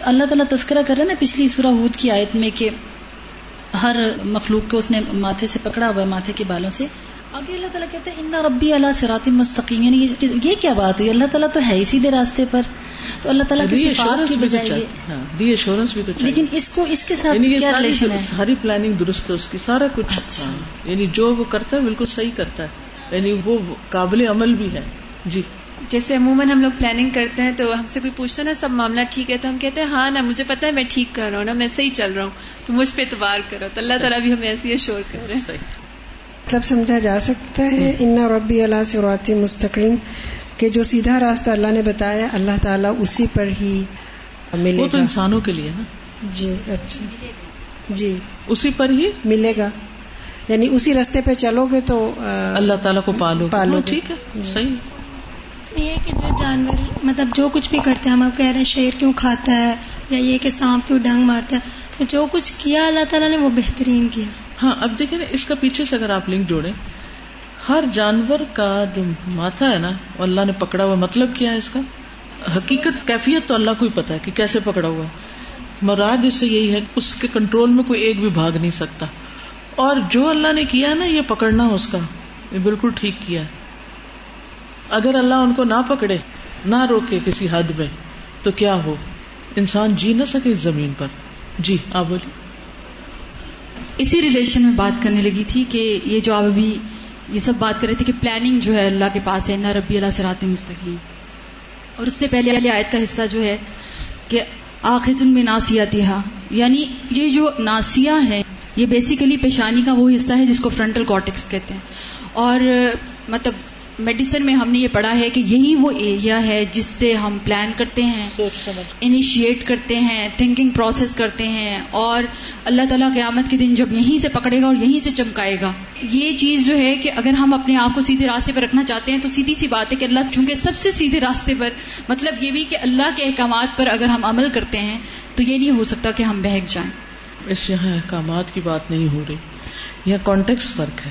اللہ تعالیٰ تذکرہ کر رہے ہیں نا پچھلی سورہ ہود کی آیت میں کہ ہر مخلوق کو اس نے ماتھے سے پکڑا ہوا ہے ماتھے کے بالوں سے۔ آگے اللہ تعالیٰ کہتے ہیں انا ربی اللہ سرات مستقیم یعنی یہ کیا بات ہوئی؟ اللہ تعالیٰ تو ہے ہی سیدھے راستے پر۔ تو اللہ تعالیٰ کی صفات کی بجائے دی ایشورنس بھی تو لیکن اس کو اس کے ساتھ یعنی کیا ریلیشن ہے؟ ساری پلاننگ درست ہے اس کی سارا کچھ۔ اچھا۔ ہاں۔ یعنی جو وہ کرتا ہے بالکل صحیح کرتا ہے۔ یعنی وہ قابل عمل بھی ہے۔ جی۔ جیسے عموماً ہم لوگ پلاننگ کرتے ہیں تو ہم سے کوئی پوچھتا نا سب معاملہ ٹھیک ہے؟ تو ہم کہتے ہیں ہاں نا مجھے پتا ہے میں ٹھیک کر رہا ہوں نا میں صحیح چل رہا ہوں۔ تو مجھ پہ اعتبار کرو۔ تو اللہ تعالیٰ بھی ہمیں ایسی اشور کر رہے ہیں صحیح۔ مطلب سمجھا جا سکتا ہے انا ربی اللہ سراتی مستقیم کہ جو سیدھا راستہ اللہ نے بتایا اللہ تعالیٰ اسی پر ہی ملے وہ تو گا۔ انسانوں کے لیے نا۔ جی اچھا۔ جی۔ اسی پر ہی ملے گا۔ یعنی اسی راستے پہ چلو گے تو اللہ تعالیٰ کو پالو پالو ہاں، گے۔ ٹھیک ہے صحیح۔ اس میں یہ ہے کہ جو جانور مطلب جو کچھ بھی کرتے ہیں ہم اب کہہ رہے ہیں شیر کیوں کھاتا ہے؟ یا یہ کہ سانپ کیوں ڈنگ مارتا ہے؟ تو جو کچھ کیا اللہ تعالیٰ نے وہ بہترین کیا۔ ہاں اب دیکھیں نا اس کا پیچھے سے اگر آپ لنک جوڑیں ہر جانور کا جو ماتھا ہے نا، وہ اللہ نے پکڑا ہوا مطلب کیا ہے اس کا؟ حقیقت کیفیت تو اللہ کو ہی پتا ہے کہ کیسے پکڑا ہوا مراد اس سے یہی ہے اس کے کنٹرول میں کوئی ایک بھی بھاگ نہیں سکتا۔ اور جو اللہ نے کیا نا، یہ پکڑنا اس کا۔ یہ بالکل ٹھیک کیا اگر اللہ ان کو نہ پکڑے، نہ روکے کسی حد میں، تو کیا ہو؟ انسان جی نہ سکے اس زمین پر۔ جی آپ بولیے۔ اسی ریلیشن میں بات کرنے لگی تھی کہ یہ جو آپ ابھی یہ سب بات کر رہے تھے کہ پلاننگ جو ہے اللہ کے پاس ہے نہ ربی اللہ سرات مستقیم۔ اور اس سے پہلے والی آیت کا حصہ جو ہے کہ آخر میں ناسیاتی یعنی یہ جو ناسیہ ہے یہ بیسیکلی پیشانی کا وہ حصہ ہے جس کو فرنٹل کارٹکس کہتے ہیں۔ اور مطلب میڈیسن میں ہم نے یہ پڑھا ہے کہ یہی وہ ایریا ہے جس سے ہم پلان کرتے ہیں انیشیٹ کرتے ہیں تھنکنگ پروسیس کرتے ہیں اور اللہ تعالیٰ قیامت کے دن جب یہیں سے پکڑے گا اور یہیں سے چمکائے گا۔ یہ چیز جو ہے کہ اگر ہم اپنے آپ کو سیدھے راستے پر رکھنا چاہتے ہیں تو سیدھی سی بات ہے کہ اللہ چونکہ سب سے سیدھے راستے پر مطلب یہ بھی کہ اللہ کے احکامات پر اگر ہم عمل کرتے ہیں تو یہ نہیں ہو سکتا کہ ہم بہک جائیں۔ اس یہاں احکامات کی بات نہیں ہو رہی یہاں کانٹیکس فرق ہے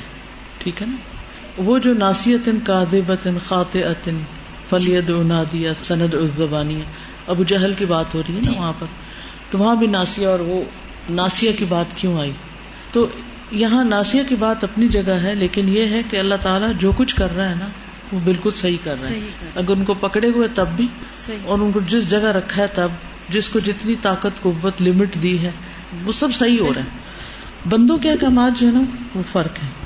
ٹھیک ہے نا؟ وہ جو ناسیت کاذبت خاطئت فلید نادیہ سند الزبانیہ۔ ابو جہل کی بات ہو رہی ہے نا وہاں پر۔ تو وہاں بھی ناسیہ اور وہ ناسیہ کی بات کیوں آئی؟ تو یہاں ناسیہ کی بات اپنی جگہ ہے لیکن یہ ہے کہ اللہ تعالیٰ جو کچھ کر رہا ہے نا وہ بالکل صحیح کر رہا صحیح ہے کر رہا اگر ان کو پکڑے ہوئے تب بھی اور ان کو جس جگہ رکھا ہے تب جس کو جتنی طاقت قوت لمٹ دی ہے وہ سب صحیح ہو رہا ہے۔ بندوں کے احکامات جو ہے نا وہ فرق ہے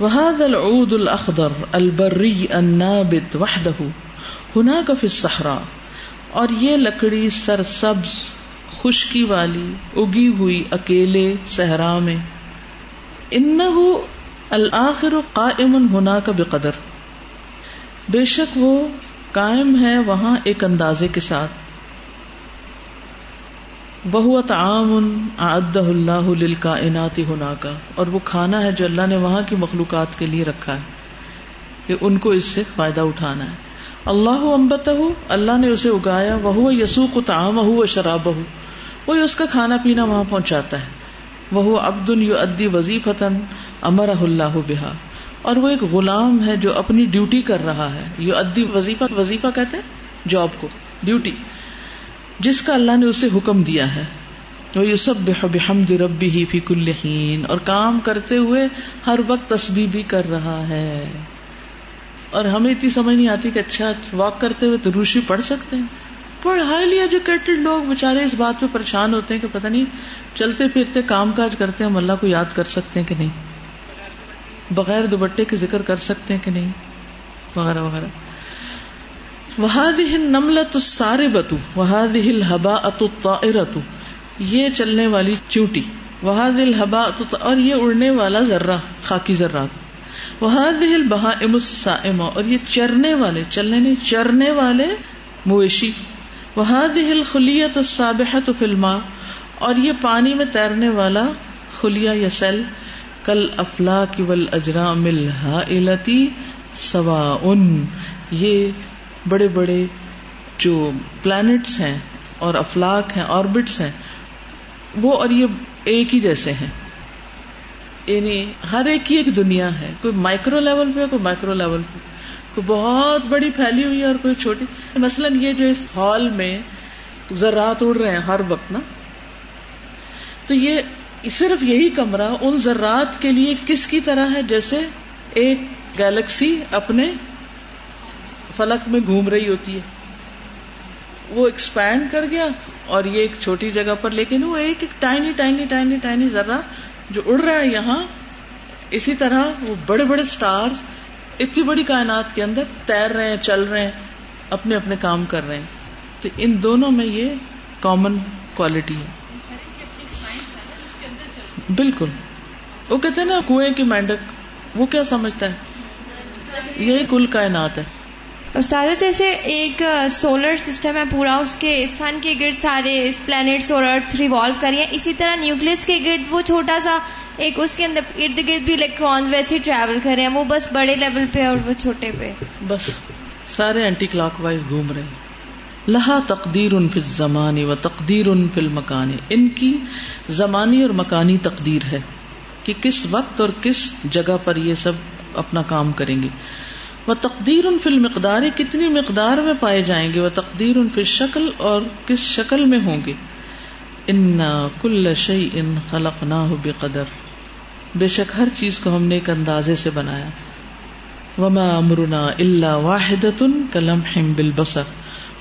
وهذا العود الاخضر البري النابت وحده. هناك في الصحراء. اور یہ لکڑی سرسبز، خشکی والی، اگی ہوئی اکیلے صحرا میں. ان الآخر قائم ہونا کا بے قدر بے شک وہ قائم ہے وہاں ایک اندازے کے ساتھ. وہ تعام عد اللہ للکائنات ہونا کا اور وہ کھانا ہے جو اللہ نے وہاں کی مخلوقات کے لیے رکھا ہے۔ کہ ان کو اس سے فائدہ اٹھانا ہے۔ اللہ امبت اللہ نے اسے اگایا وہ یسو کو تعام ہو شراب ہو وہ اس کا کھانا پینا وہاں پہنچاتا ہے۔ وہ ابد یو ادی وظیف امر اللہ بحا اور وہ ایک غلام ہے جو اپنی ڈیوٹی کر رہا ہے۔ یو ادی وظیفہ وظیفہ کہتے ہیں؟ جاب کو، ڈیوٹی۔ جس کا اللہ نے اسے حکم دیا ہے۔ وہ یو سب بحمد ربی ہی فی کلین اور کام کرتے ہوئے ہر وقت تسبیح بھی کر رہا ہے۔ اور ہمیں اتنی سمجھ نہیں آتی کہ اچھا واک کرتے ہوئے تو روشی پڑھ سکتے ہیں۔ پڑھ ہائیلی ایجوکیٹڈ لوگ بےچارے اس بات پہ پریشان ہوتے ہیں کہ پتہ نہیں چلتے پھرتے کام کاج کرتے ہیں، ہم اللہ کو یاد کر سکتے ہیں کہ نہیں؟ بغیر دوبٹے کے ذکر کر سکتے ہیں کہ نہیں؟ وغیرہ وغیرہ۔ وہاد نملت سارے بتو وہاد ہبا اتو یہ چلنے والی چونٹی وہاد الحبا اور یہ اڑنے والا ذرہ، خاکی ذرات وہاد بہا ام اور یہ چرنے والے، چلنے نہیں، چرنے والے مویشی۔ وہاد ہل خلیت سابحت فلما اور یہ پانی میں تیرنے والا خلیا یا سیل۔ کل افلا کی ول اجرا ملحا سوا ان یہ بڑے بڑے جو پلانٹس ہیں اور افلاق ہیں آربٹس ہیں، وہ اور یہ ایک ہی جیسے ہیں۔ یعنی ہر ایک کی ایک دنیا ہے، کوئی مائکرو لیول پہ کوئی مائکرو لیول پہ۔ کوئی بہت بڑی پھیلی ہوئی ہے اور کوئی چھوٹی۔ مثلاً یہ جو اس ہال میں ذرات اڑ رہے ہیں ہر وقت نا، تو یہ صرف یہی کمرہ ان ذرات کے لیے کس کی طرح ہے؟ جیسے ایک گیلیکسی اپنے فلک میں گھوم رہی ہوتی ہے۔ وہ ایکسپینڈ کر گیا اور یہ ایک چھوٹی جگہ پر، لیکن وہ ایک ایک ٹائنی ٹائنی ٹائنی ٹائنی ذرا جو اڑ رہا ہے یہاں، اسی طرح وہ بڑے بڑے اسٹارس اتنی بڑی کائنات کے اندر تیر رہے ہیں، چل رہے ہیں، اپنے اپنے کام کر رہے ہیں۔ تو ان دونوں میں یہ کامن کوالٹی ہے۔ بالکل۔ وہ کہتے ہیں نا کنویں کی مینڈک، وہ کیا سمجھتا ہے؟ یہی کل کائنات ہے۔ استاد جیسے ایک سولر سسٹم ہے، پورا اس کے سن کے گرد سارے پلانٹس اور ارتھ ریوالو کری ہیں۔ اسی طرح نیوکلس کے گرد وہ چھوٹا سا ایک اس کے اندر ارد گرد بھی الیکٹرانس ویسے ٹریول کر رہے ہیں۔ وہ بس بڑے لیول پہ اور وہ چھوٹے پہ۔ بس سارے اینٹی کلاک وائز گھوم رہے ہیں۔ لہا تقدیر ان فل زمانی و تقدیر ان فل مکانی ان کی زمانی اور مکانی تقدیر ہے کہ کس وقت اور کس جگہ پر یہ سب اپنا کام کریں گے۔ وہ تقدیر ان فل مقدار کتنی مقدار میں پائے جائیں گے، وہ تقدیر ان فل شکل اور کس شکل میں ہوں گے؟ ان کل شعی ان خلق نہ ہو بے قدر بے شک ہر چیز کو ہم نے ایک اندازے سے بنایا۔ وما امرنا اللہ واحد کلم ہم بال بسر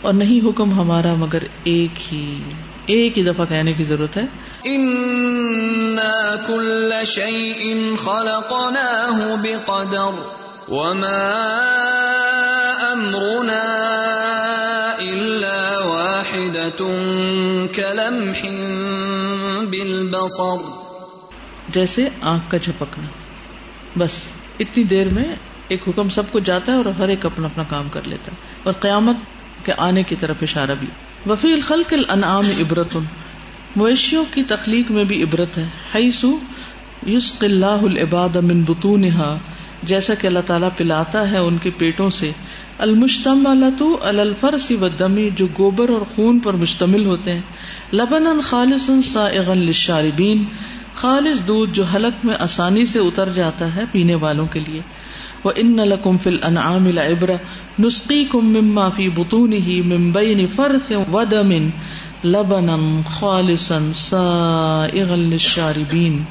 اور نہیں حکم ہمارا مگر ایک ہی ایک ہی دفعہ کہنے کی ضرورت ہے۔ کل شعی خلقنا بے قدر وما امرنا الا واحدة كلمح بالبصر جیسے آنکھ کا جھپکنا۔ بس، اتنی دیر میں ایک حکم سب کو جاتا ہے اور ہر ایک اپنا اپنا کام کر لیتا ہے۔ اور قیامت کے آنے کی طرف اشارہ بھی۔ وفی الخلق الانعام عبرت مویشیوں کی تخلیق میں بھی عبرت ہے۔ حیث یسق اللہ العباد من بطونها۔ جیسا کہ اللہ تعالیٰ پلاتا ہے ان کے پیٹوں سے المشتم الفرس و دمی جو گوبر اور خون پر مشتمل ہوتے ہیں۔ لبن خالص للشاربین، خالص دودھ جو حلق میں آسانی سے اتر جاتا ہے پینے والوں کے لیے۔ وہ ان لکم فل انعام العبر نسخی کم مما فی بتون ہی ممبئی فرس و دمن لبن خالصن سا للشاربین۔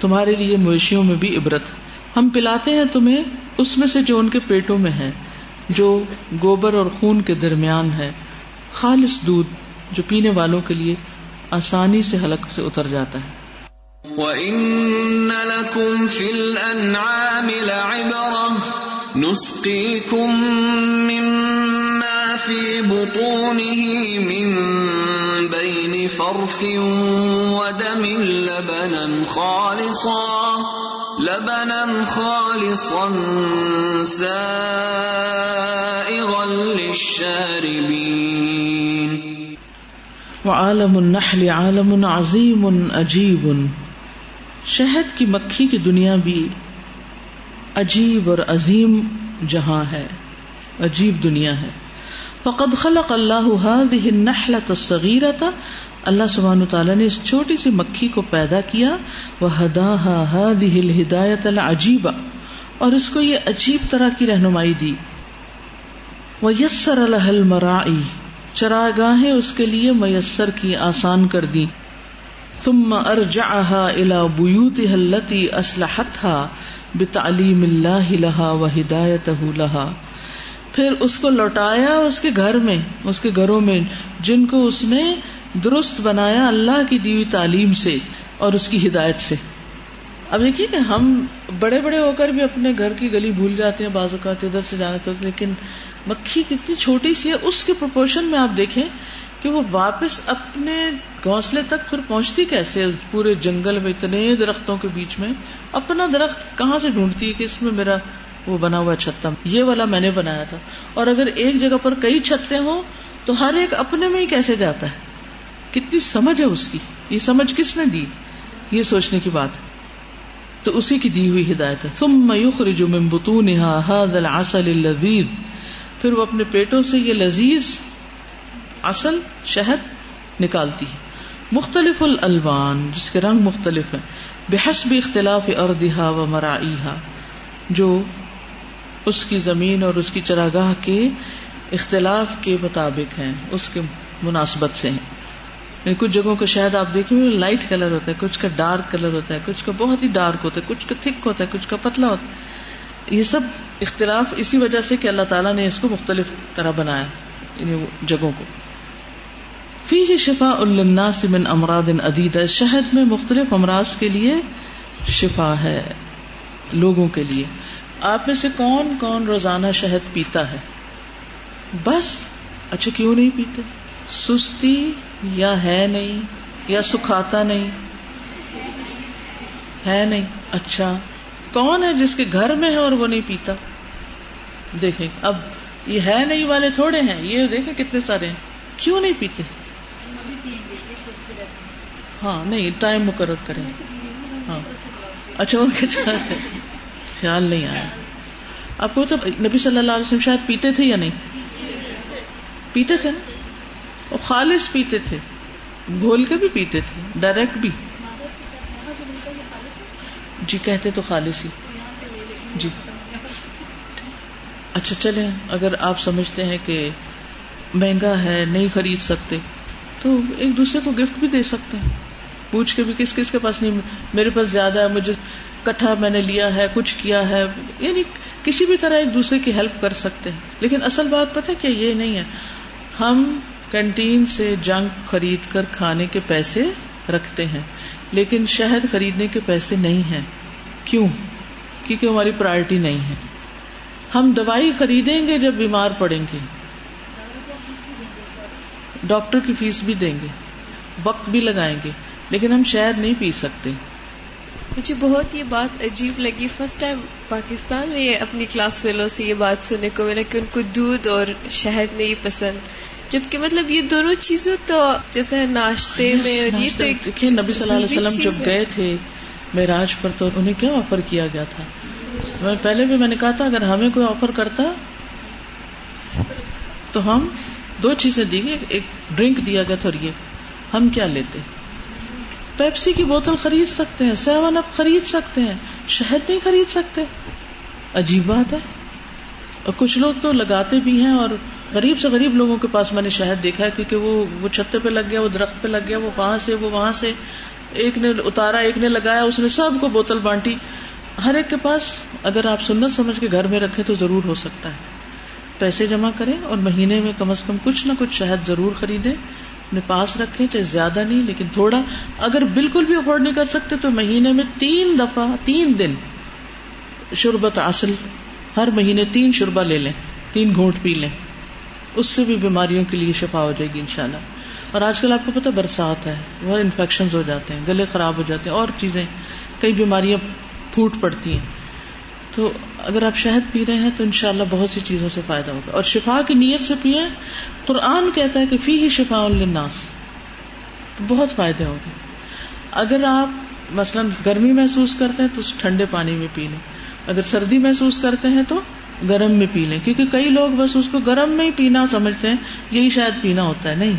تمہارے لیے مویشیوں میں بھی عبرت۔ ہم پلاتے ہیں تمہیں اس میں سے جو ان کے پیٹوں میں ہے، جو گوبر اور خون کے درمیان ہے۔ خالص دودھ جو پینے والوں کے لیے آسانی سے حلق سے اتر جاتا ہے۔ وَإِنَّ لَكُمْ فِي الْأَنْعَامِ لَعِبَرَةً نُسْقِيكُم مِّمَّا فِي بُطُونِهِ مِن بَيْنِ فرث ودم لبنا خالصا لبنا خالصا سائغا للشاربين. وعالم النحل عالم عظیم عجیب. شہد کی مکھی کی دنیا بھی عجیب اور عظیم جہاں ہے، عجیب دنیا ہے۔ فقد خلق اللہ هذه النحلة الصغيرة اللہ سبحانہ تعالیٰ نے اس چھوٹی سی مکھی کو پیدا کیا. وهداها هذه الهداية العجيبة. اور اس کو یہ عجیب طرح کی رہنمائی دی. ويسر لها المراعي. چراگاہیں اس کے لیے میسر کی آسان کر دی. ثم ارجعها الى بيوتها التي اصلحتها بتعلیم اللہ لها وهدايته لها. پھر اس کو لوٹایا اس کے گھر میں، اس کے گھروں میں، جن کو اس نے درست بنایا اللہ کی دیوی تعلیم سے اور اس کی ہدایت سے۔ اب دیکھیے کہ ہم بڑے بڑے ہو کر بھی اپنے گھر کی گلی بھول جاتے ہیں بعض اوقات، ادھر سے جانا تو، لیکن مکھی کتنی چھوٹی سی ہے۔ اس کے پروپورشن میں آپ دیکھیں کہ وہ واپس اپنے گھونسلے تک پھر پہنچتی کیسے؟ پورے جنگل میں، اتنے درختوں کے بیچ میں، اپنا درخت کہاں سے ڈھونڈتی ہے کہ اس میں میرا وہ بنا ہوا چھتا یہ والا میں نے بنایا تھا۔ اور اگر ایک جگہ پر کئی چھتے ہوں، تو ہر ایک اپنے میں ہی کیسے جاتا ہے؟ کتنی سمجھ ہے اس کی۔ یہ سمجھ کس نے دی؟ یہ سوچنے کی بات ہے۔ تو اسی کی دی ہوئی ہدایت ہے۔ ثم يخرج من بطونها هذا العسل اللذيذ پھر وہ اپنے پیٹوں سے یہ لذیذ اصل شہد نکالتی ہے۔ مختلف الالوان، جس کے رنگ مختلف ہیں۔ بحسب اختلاف اردها ومرائیها جو اس کی زمین اور اس کی چراگاہ کے اختلاف کے مطابق ہیں، اس کے مناسبت سے ہیں۔ یعنی کچھ جگہوں کا شاید آپ دیکھیں لائٹ کلر ہوتا ہے، کچھ کا ڈارک کلر ہوتا ہے، کچھ کا بہت ہی ڈارک ہوتا ہے، کچھ کا تھک ہوتا ہے، کچھ کا پتلا ہوتا ہے۔ یہ سب اختلاف اسی وجہ سے کہ اللہ تعالیٰ نے اس کو مختلف طرح بنایا یعنی جگہوں کو۔ فی شفا الناس من امراض عدید شہد میں مختلف امراض کے لیے شفا ہے، لوگوں کے لیے۔ آپ میں سے کون کون روزانہ شہد پیتا ہے؟ بس اچھا کیوں نہیں پیتے؟ سستی یا ہے نہیں؟ یا سکھاتا نہیں؟ ہے نہیں اچھا۔ کون ہے جس کے گھر میں ہے اور وہ نہیں پیتا؟ دیکھیں، اب یہ ہے نہیں والے تھوڑے ہیں، یہ دیکھیں کتنے سارے ہیں۔ کیوں نہیں پیتے؟ ہاں نہیں، ٹائم مقرر کریں۔ ہاں۔ اچھا خیال نہیں آیا۔ آپ کو تو نبی صلی اللہ علیہ وسلم شاید پیتے تھے یا نہیں؟ پیتے تھے نا؟ وہ خالص پیتے تھے۔ گھول کے بھی پیتے تھے۔ ڈائریکٹ بھی۔ جی کہتے تو خالص ہی۔ جی۔ اچھا چلے اگر آپ سمجھتے ہیں کہ مہنگا ہے، نہیں خرید سکتے، تو ایک دوسرے کو گفٹ بھی دے سکتے ہیں۔ پوچھ کے بھی کس کس کے پاس نہیں، میرے پاس زیادہ ہے، مجھے کٹھا میں نے لیا ہے، کچھ کیا ہے یعنی کسی بھی طرح ایک دوسرے کی ہیلپ کر سکتے ہیں۔ لیکن اصل بات پتہ کیا؟ یہ نہیں ہے۔ ہم کینٹین سے جنک خرید کر کھانے کے پیسے رکھتے ہیں، لیکن شہد خریدنے کے پیسے نہیں ہیں۔ کیوں؟ کیونکہ ہماری پرائرٹی نہیں ہے۔ ہم دوائی خریدیں گے جب بیمار پڑیں گے۔ ڈاکٹر کی فیس بھی دیں گے۔ وقت بھی لگائیں گے۔ لیکن ہم شہد نہیں پی سکتے۔ مجھے بہت یہ بات عجیب لگی۔ فرسٹ ٹائم پاکستان میں یہ اپنی کلاس فیلو سے یہ بات سننے کو ملا کہ ان کو دودھ اور شہد نہیں پسند۔ جبکہ مطلب یہ دونوں چیزیں تو جیسے ناشتے میں اور یہ دیکھیے نبی صلی اللہ علیہ وسلم جب گئے تھے معراج پر تو انہیں کیا آفر کیا گیا تھا؟ میں پہلے بھی میں نے کہا تھا اگر ہمیں کوئی آفر کرتا تو ہم دو چیزیں دی گئی ایک ڈرنک دیا گیا تھا اور یہ۔ ہم کیا لیتے؟ پیپسی کی بوتل خرید سکتے ہیں، سیون اپ خرید سکتے ہیں، شہد نہیں خرید سکتے۔ عجیب بات ہے۔ اور کچھ لوگ تو لگاتے بھی ہیں اور غریب سے غریب لوگوں کے پاس میں نے شہد دیکھا ہے کیونکہ وہ وہ چھتے پہ لگ گیا، وہ درخت پہ لگ گیا، وہ وہاں سے وہ وہاں سے ایک نے اتارا، ایک نے لگایا، اس نے سب کو بوتل بانٹی۔ ہر ایک کے پاس اگر آپ سنت سمجھ کے گھر میں رکھے تو ضرور ہو سکتا ہے۔ پیسے جمع کریں اور مہینے میں کم از کم کچھ نہ کچھ شہد ضرور خریدیں۔ اپنے پاس رکھیں، چاہے زیادہ نہیں، لیکن تھوڑا۔ اگر بالکل بھی افورڈ نہیں کر سکتے، تو مہینے میں تین دفعہ، تین دن شربت اصل ہر مہینے تین شربا لے لیں، تین گھونٹ پی لیں۔ اس سے بھی بیماریوں کے لیے شفا ہو جائے گی، انشاءاللہ۔ اور آج کل آپ کو پتا برسات ہے وہ انفیکشن ہو جاتے ہیں، گلے خراب ہو جاتے ہیں، اور چیزیں، کئی بیماریاں پھوٹ پڑتی ہیں۔ تو اگر آپ شہد پی رہے ہیں تو انشاءاللہ بہت سی چیزوں سے فائدہ ہوگا۔ اور شفا کی نیت سے پیئے، قرآن کہتا ہے کہ فی ہی شفا الناس بہت فائدے ہوں گے اگر آپ مثلاً گرمی محسوس کرتے ہیں تو ٹھنڈے پانی میں پی لیں۔ اگر سردی محسوس کرتے ہیں تو گرم میں پی لیں۔ کیونکہ کئی لوگ بس اس کو گرم میں ہی پینا سمجھتے ہیں، یہی شاید پینا ہوتا ہے۔ نہیں۔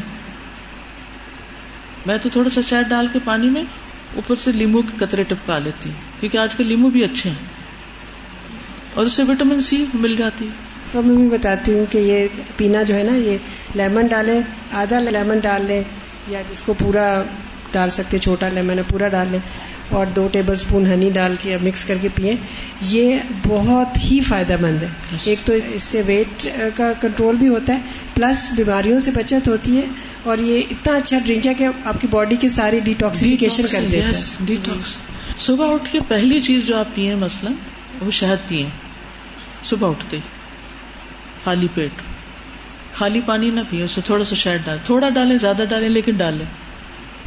میں تو تھوڑا سا شہد ڈال کے پانی میں اوپر سے لیمو کے قطرے ٹپکا لیتی ہوں، کیونکہ آج کل لیمو بھی اچھے ہیں۔ اور اس سے وٹامن سی مل جاتی ہے۔ سب میں بھی بتاتی ہوں کہ یہ پینا جو ہے نا یہ لیمن ڈالے آدھا لیمن ڈال لیں یا جس کو پورا ڈال سکتے چھوٹا لیمن ہے پورا ڈال لیں اور دو ٹیبل اسپون ہنی ڈال کے مکس کر کے پیئیں۔ یہ بہت ہی فائدہ مند ہے۔ ایک تو اس سے ویٹ کا کنٹرول بھی ہوتا ہے پلس بیماریوں سے بچت ہوتی ہے اور یہ اتنا اچھا ڈرنک ہے کہ آپ کی باڈی کی ساری ڈیٹاکسیفیکیشن کر دیتا ہے۔ ڈیٹاکس صبح اٹھ کے پہلی چیز جو آپ پیئیں مثلاً وہ شہد پیئیں صبح اٹھتے خالی پیٹ۔ خالی پانی نہ پیئے اس میں تھوڑا سا شہد ڈالیں تھوڑا ڈالیں زیادہ ڈالیں لیکن ڈالیں۔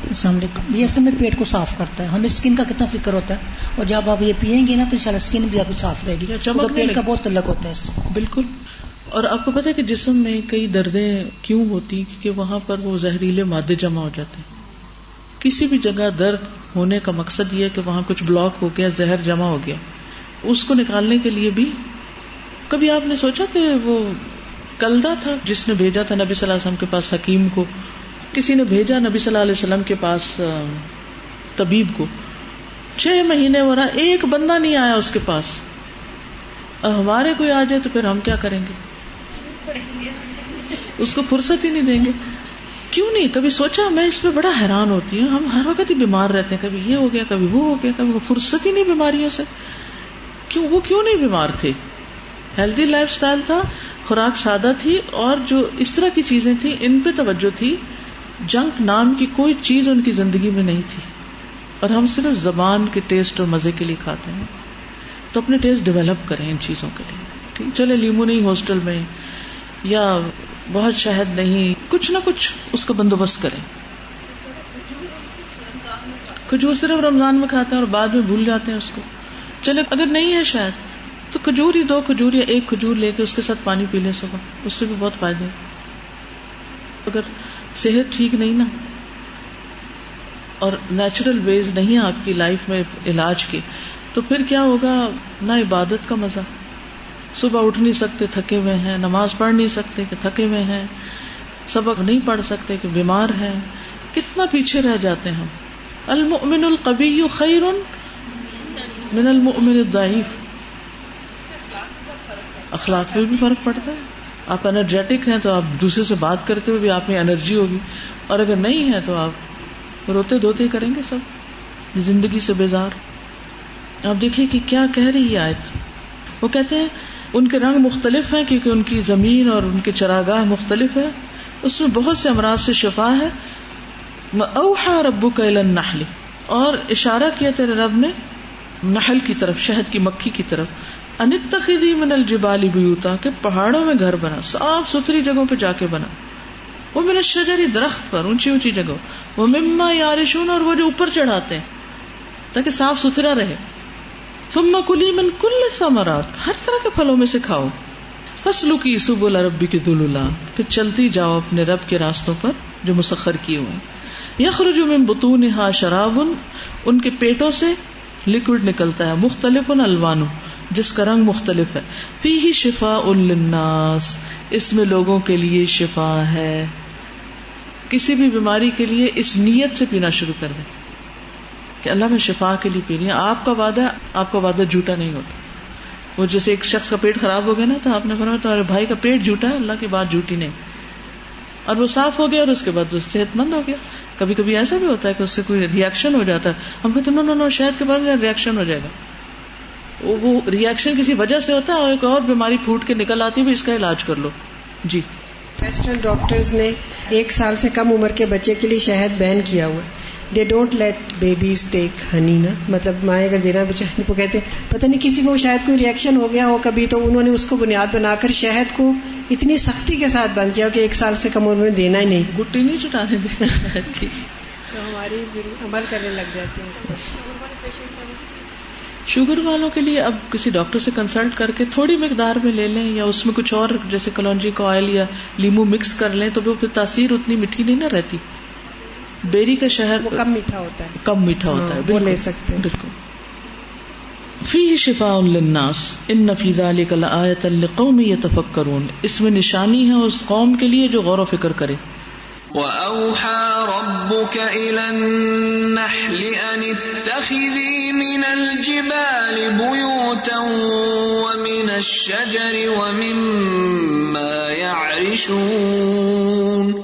السلام علیکم۔ یہ اصل میں پیٹ کو صاف کرتا ہے۔ ہمیں اسکن کا کتنا فکر ہوتا ہے؟ اور جب آپ یہ پیئیں گے نا تو ان اسکن بھی آپ کی صاف رہے گی۔ پیٹ کا بہت تلک ہوتا ہے بالکل۔ اور آپ کو پتا ہے کہ جسم میں کئی دردیں کیوں ہوتی؟ کیونکہ وہاں پر وہ زہریلے مادے جمع ہو جاتے ہیں۔ کسی بھی جگہ درد ہونے کا مقصد یہ کہ وہاں کچھ بلاک ہو گیا زہر جمع ہو گیا۔ اس کو نکالنے کے لیے بھی کبھی آپ نے سوچا کہ وہ کلدا تھا جس نے بھیجا تھا نبی صلی اللہ علیہ وسلم کے پاس حکیم کو؟ کسی نے بھیجا نبی صلی اللہ علیہ وسلم کے پاس طبیب کو۔ چھ مہینے ہو رہا، ایک بندہ نہیں آیا اس کے پاس۔ ہمارے کوئی آ جائے تو پھر ہم کیا کریں گے؟ اس کو فرصت ہی نہیں دیں گے۔ کیوں نہیں؟ کبھی سوچا، میں اس پہ بڑا حیران ہوتی ہوں۔ ہم ہر وقت ہی بیمار رہتے ہیں۔ کبھی یہ ہو گیا، کبھی وہ ہو گیا، کبھی وہ فرصت ہی نہیں بیماریوں سے۔ کیوں وہ کیوں نہیں بیمار تھے؟ ہیلدی لائف اسٹائل تھا، خوراک سادہ تھی، اور جو اس طرح کی چیزیں تھیں، ان پہ توجہ تھی۔ جنک نام کی کوئی چیز ان کی زندگی میں نہیں تھی۔ اور ہم صرف زبان کے ٹیسٹ اور مزے کے لیے کھاتے ہیں۔ تو اپنے ٹیسٹ ڈیولپ کریں ان چیزوں کے لیے۔ چلے، لیمو نہیں ہاسٹل میں، یا بہت شہد نہیں، کچھ نہ کچھ اس کا بندوبست کریں۔ کھجور صرف رمضان میں کھاتے ہیں اور بعد میں بھول جاتے ہیں اس کو۔ چلے، اگر نہیں ہے شاید، تو کھجور ہی دو کھجور یا ایک کھجور لے کے اس کے ساتھ پانی پی لیں صبح اس سے بھی بہت فائدے اگر صحت ٹھیک نہیں نا، اور نیچرل ویز نہیں آپ کی لائف میں علاج کے تو پھر کیا ہوگا؟ نہ عبادت کا مزہ۔ صبح اٹھ نہیں سکتے، تھکے ہوئے ہیں، نماز پڑھ نہیں سکتے کہ تھکے ہوئے ہیں، سبق نہیں پڑھ سکتے کہ بیمار ہیں۔ کتنا پیچھے رہ جاتے ہیں المؤمن القبی خیر من المؤمن الضعیف. اخلاق میں بھی فرق پڑتا ہے. آپ انرجیٹک ہیں تو آپ دوسرے سے بات کرتے ہوئے بھی آپ میں انرجی ہوگی. اور اگر نہیں ہے تو آپ روتے دھوتے کریں گے سب. زندگی سے بیزار. آپ دیکھیں کہ کیا کہہ رہی ہے آیت. وہ کہتے ہیں ان کے رنگ مختلف ہیں کیونکہ ان کی زمین اور ان کے چراگاہ مختلف ہے اس میں بہت سے امراض سے شفا ہے. اوہا ربو کا اور اشارہ کیا تیرے رب نے؟ نحل کی طرف، شہد کی مکھی کی طرف انتخی من الجبالی بیوتا، کہ پہاڑوں میں گھر بنا، صاف ستھری جگہوں پہ جا کے بنا۔ وہ من الشجری درخت پر، اونچی اونچی جگہ وہ مما یارشون، اور وہ جو اوپر چڑھاتے ہیں، تاکہ صاف ستھرا رہے۔ ثم کلی من کل ثمرات، ہر طرح کے پھلوں میں سے کھاؤ۔ فصلوں کی سب ربی کی دلولا پھر چلتی جاؤ اپنے رب کے راستوں پر جو مسخر کیے ہوئے یخرج من بطونها شراب ان کے پیٹوں سے لکوڈ نکلتا ہے مختلف الوانو، جس کا رنگ مختلف ہے۔ فی ہی شفا الناس اس میں لوگوں کے لیے شفا ہے۔ کسی بھی بیماری کے لیے اس نیت سے پینا شروع کر دیں کہ اللہ میں شفا کے لیے پینی ہے آپ کا وعدہ، آپ کا وعدہ جھوٹا نہیں ہوتا۔ وہ جیسے ایک شخص کا پیٹ خراب ہو گیا نا تو آپ نے بنا تو بھائی کا پیٹ جھوٹا ہے، اللہ کی بات جھوٹی نہیں۔ اور وہ صاف ہو گیا اور اس کے بعد وہ صحت مند ہو گیا۔ کبھی کبھی ایسا بھی ہوتا ہے کہ اس سے کوئی ریئیکشن ہو جاتا ہے۔ ہم کہتے نو نو نو شہد کے بعد ریئیکشن ہو جائے گا۔ وہ ریئیکشن کسی وجہ سے ہوتا ہے اور ایک اور بیماری پھوٹ کے نکل آتی ہے اس کا علاج کر لو۔ جی۔ ویسٹرن ڈاکٹرز نے ایک سال سے کم عمر کے بچے کے لیے شہد بین کیا ہوا۔ They don't let babies take honey نا مطلب مائیں اگر دینا بچے کو کہتے پتہ نہیں کسی کو شاید کوئی ریئیکشن ہو گیا ہو کبھی تو انہوں نے اس کو بنیاد بنا کر شہد کو اتنی سختی کے ساتھ بند کیا کہ ایک سال سے کم عمر میں دینا ہی نہیں گٹی نہیں چٹانے دیتے تو ہماری عمل کرنے لگ جاتی ہے اس پر شوگر والوں کے لیے اب کسی ڈاکٹر سے کنسلٹ کر کے تھوڑی مقدار میں لے لیں یا اس میں کچھ اور جیسے کلونجی کا آئل یا لیمو مکس کر لیں تو وہ پھر تاثیر اتنی میٹھی نہیں نہ رہتی بیری کا شہر وہ کم میٹھا ہوتا ہے۔ کم میٹھا ہوتا ہے ہاں، وہ لے سکتے ہیں۔ بالکل۔ فی شفا للناس ان فی ذلک لآیۃ لقوم یتفکرون۔ اس میں نشانی ہے اس قوم کے لیے جو غور و فکر کرے۔ وَأَوْحَى رَبُّكَ إِلَى النَّحْلِ أَنِ اتَّخِذِي مِنَ الْجِبَالِ بُيُوتًا وَمِنَ الشَّجَرِ وَمِمَّا يَعْرِشُونَ۔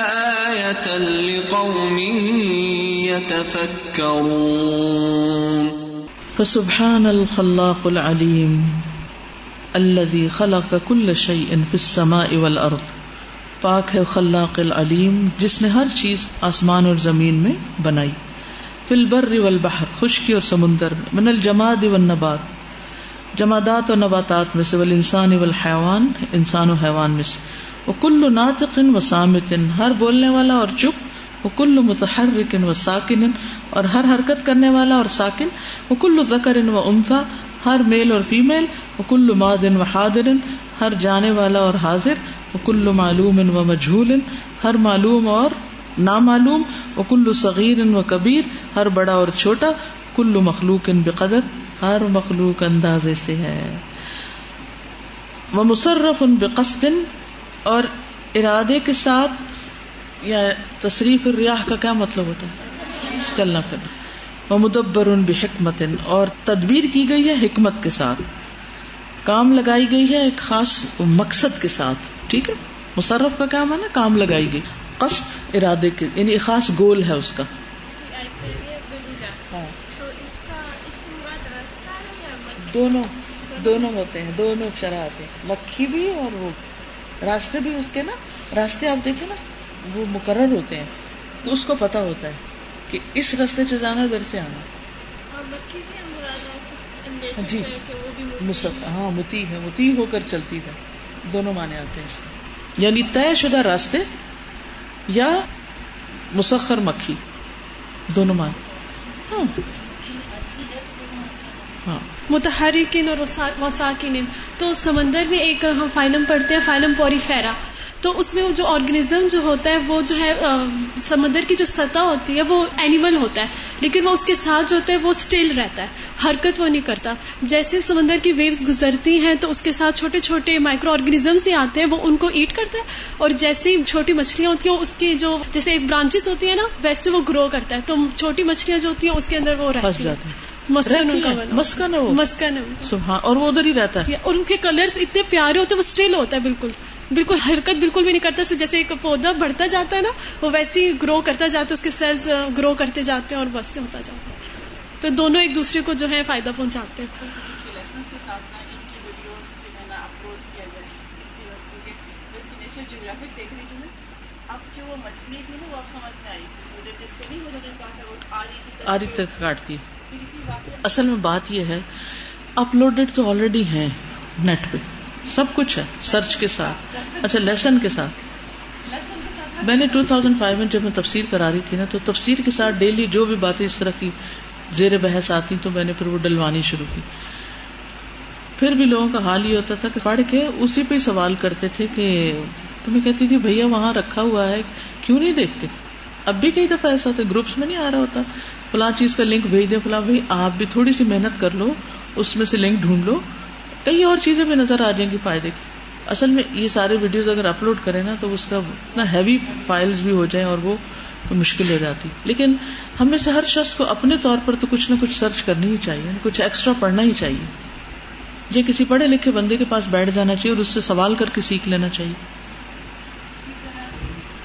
يتفكرون. فسبحان الخلاق العليم الذي خلق كل شيء في السماء والارض پاک ہے خلاق العلیم جس نے ہر چیز آسمان اور زمین میں بنائی. فی البر والبحر، خشکی اور سمندر، من الجماد والنبات. جمادات اور نباتات میں سے، والانسان والحیوان، انسان و حیوان میں سے. وکل ناطق و سامت ہر بولنے والا اور چپ وکل متحرک و ساکن اور ہر حرکت کرنے والا اور ساکن وکل ذکر و انفا ہر میل اور فیمیل، وہ کل مادن و حاضر، ہر جانے والا اور حاضر، وہ کل معلوم و مجھول ہر معلوم اور نامعلوم، وہ کل صغیر و کبیر، ہر بڑا اور چھوٹا، کل مخلوق ان بقدر، ہر مخلوق اندازے سے ہے۔ وہ مصرف ان بقصد اور ارادے کے ساتھ یا تصریف الریاح کا کیا مطلب ہوتا ہے؟ چلنا پھرنا۔ وہ مدبر ان بحکمت اور تدبیر کی گئی ہے حکمت کے ساتھ۔ کام لگائی گئی ہے ایک خاص مقصد کے ساتھ۔ ٹھیک ہے؟ مصرف کا کام ہے نا کام لگائی گئی۔ قصد، ارادے کے یعنی ایک خاص گول ہے اس کا۔ دونوں دونوں ہوتے ہیں، دونوں شرح آتے ہیں۔ مکھی بھی اور وہ۔ راستے بھی اس کے نا؟ راستے آپ دیکھیں نا؟ وہ مقرر ہوتے ہیں تو اس کو پتا ہوتا ہے کہ اس رستے سے جانا ادھر سے آنا۔ جی۔ مصف ہاں متی ہے۔ متی ہو کر چلتی ہے۔ دونوں مانے آتے ہیں اس کے۔ یعنی طے شدہ راستے یا مسخر مکھی۔ دونوں مانے ہاں۔ ہاں۔ متحرکن اور وساکن تو سمندر میں ایک ہم فائنم پڑھتے ہیں فائنم پوری فیرا۔ تو اس میں جو آرگنیزم جو ہوتا ہے وہ جو ہے سمندر کی جو سطح ہوتی ہے وہ اینیمل ہوتا ہے. لیکن وہ اس کے ساتھ جو ہوتا ہے وہ اسٹل رہتا ہے. حرکت وہ نہیں کرتا. جیسے سمندر کی ویوز گزرتی ہیں تو اس کے ساتھ چھوٹے چھوٹے مائکرو آرگنیزمس ہی آتے ہیں وہ ان کو ایٹ کرتا ہے. اور جیسی چھوٹی مچھلیاں ہوتی ہیں اس کی جو جیسے ایک برانچز ہوتی ہیں نا ویسے وہ گرو کرتا ہے. تو چھوٹی مچھلیاں جو ہوتی ہیں اس کے اندر وہ رہتی ہیں. مسکن مسکن اور وہ ادھر ہی رہتا ہے. اور ان کے کلرز اتنے پیارے ہوتے ہیں وہ اسٹل ہوتا ہے بالکل. بالکل حرکت بالکل بھی نہیں کرتا جیسے ایک پودا بڑھتا جاتا ہے نا وہ ویسے ہی گرو کرتا جاتا ہے اس کے سیلز گرو کرتے جاتے ہیں اور بس سے ہوتا جاتا ہے۔ تو دونوں ایک دوسرے کو جو ہے فائدہ پہنچاتے ہیں۔ آری تک کاٹتی۔ اصل میں بات یہ ہے اپلوڈیڈ تو آلریڈی ہے نیٹ پہ۔ سب کچھ ہے سرچ کے ساتھ۔ اچھا لیسن کے ساتھ۔ میں نے ٹو تھاؤزینڈ فائیو میں جب میں تفسیر کرا رہی تھی نا، تو تفسیر کے ساتھ ڈیلی جو بھی باتیں اس طرح کی زیر بحث آتی تو میں نے پھر وہ ڈلوانی شروع کی۔ پھر بھی لوگوں کا حال یہ ہوتا تھا کہ پڑھ کے اسی پہ سوال کرتے تھے کہ تمہیں کہتی تھی، بھیا، وہاں رکھا ہوا ہے، کیوں نہیں دیکھتے؟ اب بھی کئی دفعہ ایسا ہوتا ہے گروپس میں نہیں آ رہا ہوتا۔ فلاں چیز کا لنک بھیج دے فلاں، بھائی، آپ بھی تھوڑی سی محنت کر لو، اس میں سے لنک ڈھونڈ لو۔ کئی اور چیزیں بھی نظر آ جائیں گی فائدے کی۔ اصل میں یہ سارے ویڈیوز اگر اپلوڈ کریں نا تو اس کا اتنا ہیوی فائلز بھی ہو جائیں اور وہ مشکل ہو جاتی۔ لیکن ہمیں سے ہر شخص کو اپنے طور پر تو کچھ نہ کچھ سرچ کرنی ہی چاہیے یعنی کچھ ایکسٹرا پڑھنا ہی چاہیے۔ یہ کسی پڑھے لکھے بندے کے پاس بیٹھ جانا چاہیے اور اس سے سوال کر کے سیکھ لینا چاہیے۔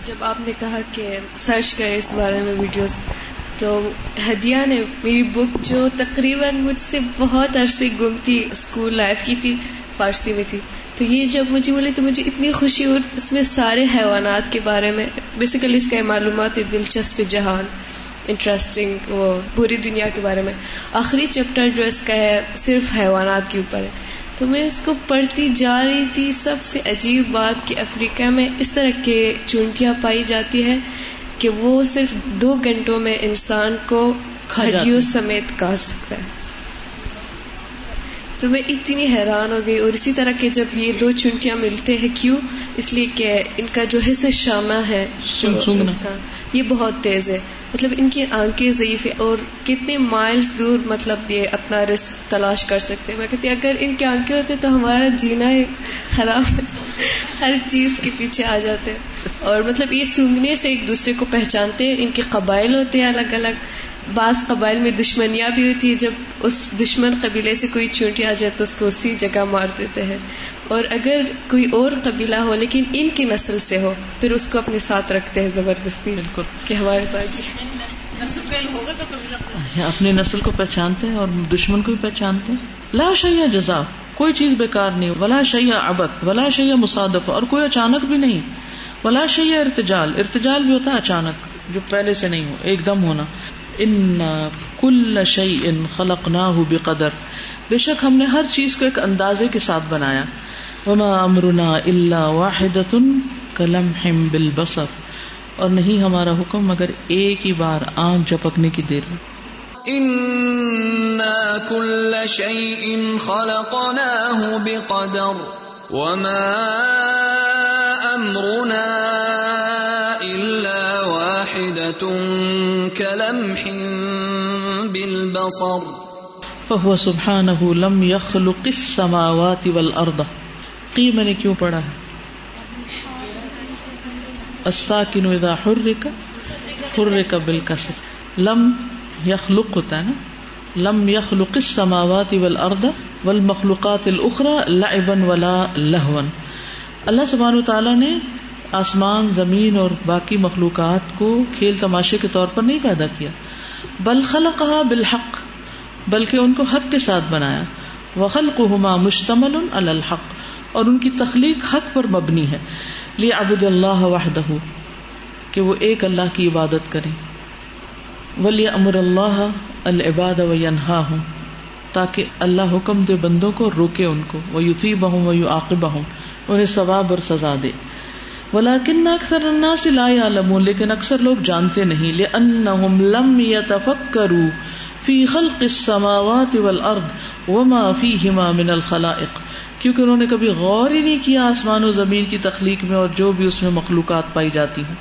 جب آپ نے کہا کہ سرچ کرے اس بارے میں ویڈیوز تو ہدیہ نے میری بک جو تقریباً مجھ سے بہت عرصے گم تھی اسکول لائف کی تھی، فارسی میں تھی۔ تو یہ جب مجھے بولی تو مجھے اتنی خوشی ہوئی۔ اس میں سارے حیوانات کے بارے میں بیسیکلی اس کا معلومات دلچسپ جہان انٹرسٹنگ وہ پوری دنیا کے بارے میں۔ آخری چیپٹر جو اس کا ہے، صرف حیوانات کے اوپر ہے۔ تو میں اس کو پڑھتی جا رہی تھی۔ سب سے عجیب بات کہ افریقہ میں اس طرح کے چونٹیاں پائی جاتی ہے کہ وہ صرف دو گھنٹوں میں انسان کو ہڈیوں سمیت کاٹ سکتا ہے۔ تو میں اتنی حیران ہو گئی اور اسی طرح کے جب یہ دو چونٹیاں ملتے ہیں کیوں؟ اس لیے کہ ان کا جو حصہ شامہ ہے یہ بہت تیز ہے۔ مطلب ان کی آنکھیں ضعیف ہے اور کتنے مائلز دور مطلب یہ اپنا رسک تلاش کر سکتے ہیں۔ میں کہتی اگر ان کی آنکھیں ہوتے تو ہمارا جینا خراب ہر چیز کے پیچھے آ جاتے ہیں۔ اور مطلب یہ سونگنے سے ایک دوسرے کو پہچانتے ہیں۔ ان کے قبائل ہوتے ہیں الگ الگ۔ بعض قبائل میں دشمنیاں بھی ہوتی ہے جب اس دشمن قبیلے سے کوئی چوٹی آ جائے تو اس کو اسی جگہ مار دیتے ہیں۔ اور اگر کوئی اور قبیلہ ہو لیکن ان کی نسل سے ہو پھر اس کو اپنے ساتھ رکھتے ہیں زبردستی بالکل۔ کہ ہمارے ساتھ جی۔ اپنی نسل کو پہچانتے ہیں اور دشمن کو بھی پہچانتے ہیں۔ لا شیا جزا کوئی چیز بیکار نہیں۔ ولا شیا ابک ولا شیا مصادف اور کوئی اچانک بھی نہیں۔ ولا شیا ارتجال ارتجال بھی ہوتا ہے اچانک جو پہلے سے نہیں ہو ایک دم ہونا۔ ان کل شعی ان خلق نہ ہو بے قدر بے شک ہم نے ہر چیز کو ایک اندازے کے ساتھ بنایا۔ وما امرنا اللہ واحد کلم ہم بل بسر اور نہیں ہمارا حکم مگر ایک ہی بار آنکھ جپکنے کی دیر۔ میں كل شيء خلقناه بقدر۔ وما امرنا الا واحدة كلمح بالبصر فهو سبحانه لم يخلق السماوات والارض قی میں نے کیوں پڑھا ہے؟ الساکن اذا حرک حرک بالکسر لم یخلق ہوتا ہے نا؟ لم یخلق السماوات والارض والمخلوقات الاخرى لعبا ولا لهوا۔ اللہ سبحانہ تعالیٰ نے آسمان، زمین اور باقی مخلوقات کو کھیل تماشے کے طور پر نہیں پیدا کیا۔ بل خلقها بالحق، بلکہ ان کو حق کے ساتھ بنایا۔ وخلقهما مشتمل الحق، اور ان کی تخلیق حق پر مبنی ہے۔ لی ابد اللہ وحدہ کہ وہ ایک اللہ کی عبادت کریں۔ ولی امر اللہ العباد و ینہا ہوں تاکہ اللہ حکم دے بندوں کو روکے ان کو۔ وہ یوفی بہوں و یو عاقبہ ہوں انہیں ثواب اور سزا دے۔ ولیکن اکثر الناس لا یعلمون، لیکن اکثر لوگ جانتے نہیں لانہم لم یتفکروا فی خلق السماوات والارض وما فیہما من الخلائق۔ کیونکہ انہوں نے کبھی غور ہی نہیں کیا آسمان و زمین کی تخلیق میں اور جو بھی اس میں مخلوقات پائی جاتی ہیں۔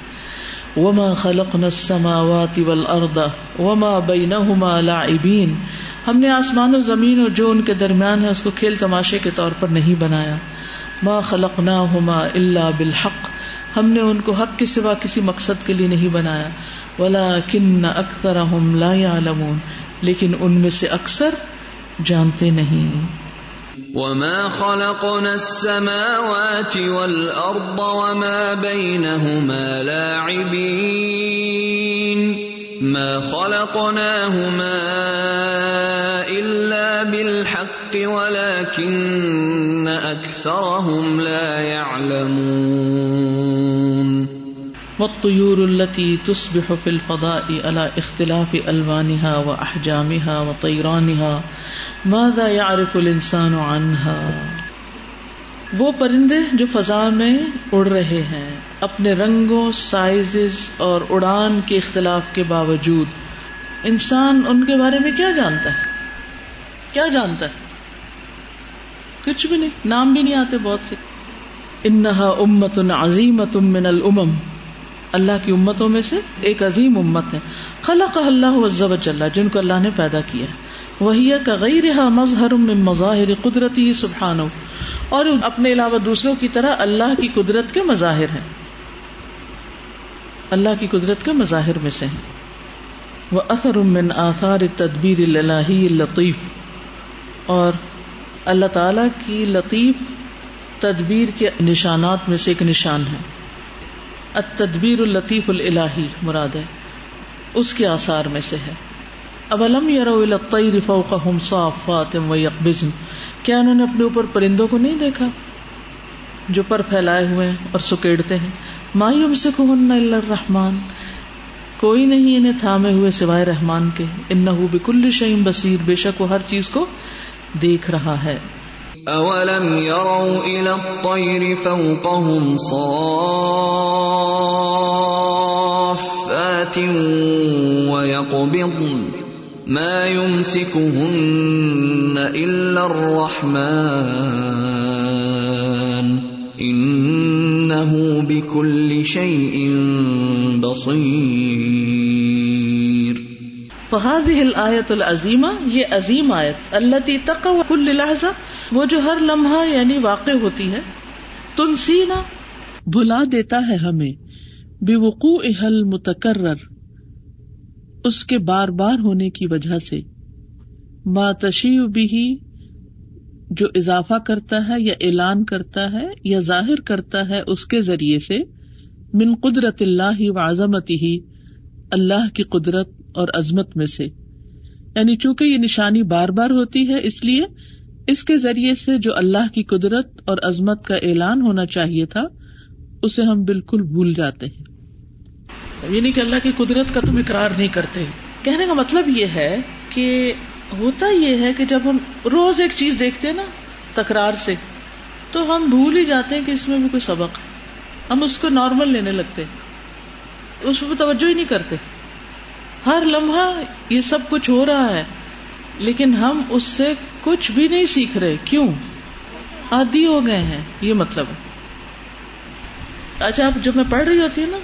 وما خلقنا السماوات والارض وما بینہما لاعبین۔ ہم نے آسمان و زمین اور جو ان کے درمیان ہے، اس کو کھیل تماشے کے طور پر نہیں بنایا۔ ما خلقناہما الا بالحق۔ ہم نے ان کو حق کے سوا کسی مقصد کے لیے نہیں بنایا۔ ولكن اکثرهم لا يعلمون۔ لیکن ان میں سے اکثر جانتے نہیں۔ وما خلقنا السماوات والأرض وما بينهما لاعبين۔ ما خلقناهما إلا بالحق ولكن أكثرهم لا يعلمون۔ والطيور التي تصبح في الفضاء على اختلاف ألوانها وأحجامها وطيرانها، ماذا يعرف الانسان عنها؟ وہ پرندے جو فضا میں اڑ رہے ہیں، اپنے رنگوں سائز اور اڑان کے اختلاف کے باوجود، انسان ان کے بارے میں کیا جانتا ہے؟ کیا جانتا ہے؟ کچھ بھی نہیں، نام بھی نہیں آتے بہت سے۔ انہا امت عظیمت من الامم اللہ کی امتوں میں سے ایک عظیم امت ہے۔ خلق اللہ عز جن کو اللہ نے پیدا کیا۔ وہی کا غیر مظہر مظاہر قدرتی سبحان اور اپنے علاوہ دوسروں کی طرح اللہ کی قدرت کے مظاہر ہیں۔ اللہ کی قدرت کے مظاہر میں سے۔ ہیں وہ اثر من آثار تدبیر اللہ لطیف۔ اور اللہ تعالی کی لطیف تدبیر کے نشانات میں سے ایک نشان ہے۔ التدبیر الطیف الہی مراد ہے، اس کے آثار میں سے ہے۔ اب علم یار فوقہم صافات و کیا انہوں نے اپنے اوپر پرندوں کو نہیں دیکھا؟ جو پر پھیلائے ہوئے ہیں اور سکیڑتے ہیں۔ مایوم سے الرحمان کوئی نہیں انہیں تھامے ہوئے سوائے رحمان کے۔ ان بکل شعیم بصیر، بے شک وہ ہر چیز کو دیکھ رہا ہے۔ اولم يروا الى الطير فوقهم صافات ويقبضن ما يمسكهن الا الرحمن انه بكل شيء بصير فهذه الآية العظيمة، یہ عظیم آیت، التي تقوى كل لحظة وہ جو ہر لمحہ یعنی واقع ہوتی ہے، تنسینا بھلا دیتا ہے ہمیں بے وقوع حل متکرر اس کے بار بار ہونے کی وجہ سے۔ ماتشی بھی جو اضافہ کرتا ہے یا اعلان کرتا ہے یا ظاہر کرتا ہے اس کے ذریعے سے، من قدرت اللہ و عظمت ہی اللہ کی قدرت اور عظمت میں سے۔ یعنی چونکہ یہ نشانی بار بار ہوتی ہے، اس لیے اس کے ذریعے سے جو اللہ کی قدرت اور عظمت کا اعلان ہونا چاہیے تھا، اسے ہم بالکل بھول جاتے ہیں۔ یعنی کہ اللہ کی قدرت کا تم اقرار نہیں کرتے۔ کہنے کا مطلب یہ ہے کہ ہوتا یہ ہے کہ جب ہم روز ایک چیز دیکھتے ہیں نا، تکرار سے، تو ہم بھول ہی جاتے ہیں کہ اس میں بھی کوئی سبق ہے۔ ہم اس کو نارمل لینے لگتے اس پہ توجہ ہی نہیں کرتے۔ ہر لمحہ یہ سب کچھ ہو رہا ہے۔ لیکن ہم اس سے کچھ بھی نہیں سیکھ رہے۔ کیوں؟ آدھی ہو گئے ہیں، یہ مطلب۔ اچھا آپ جب میں پڑھ رہی ہوتی ہوں نا،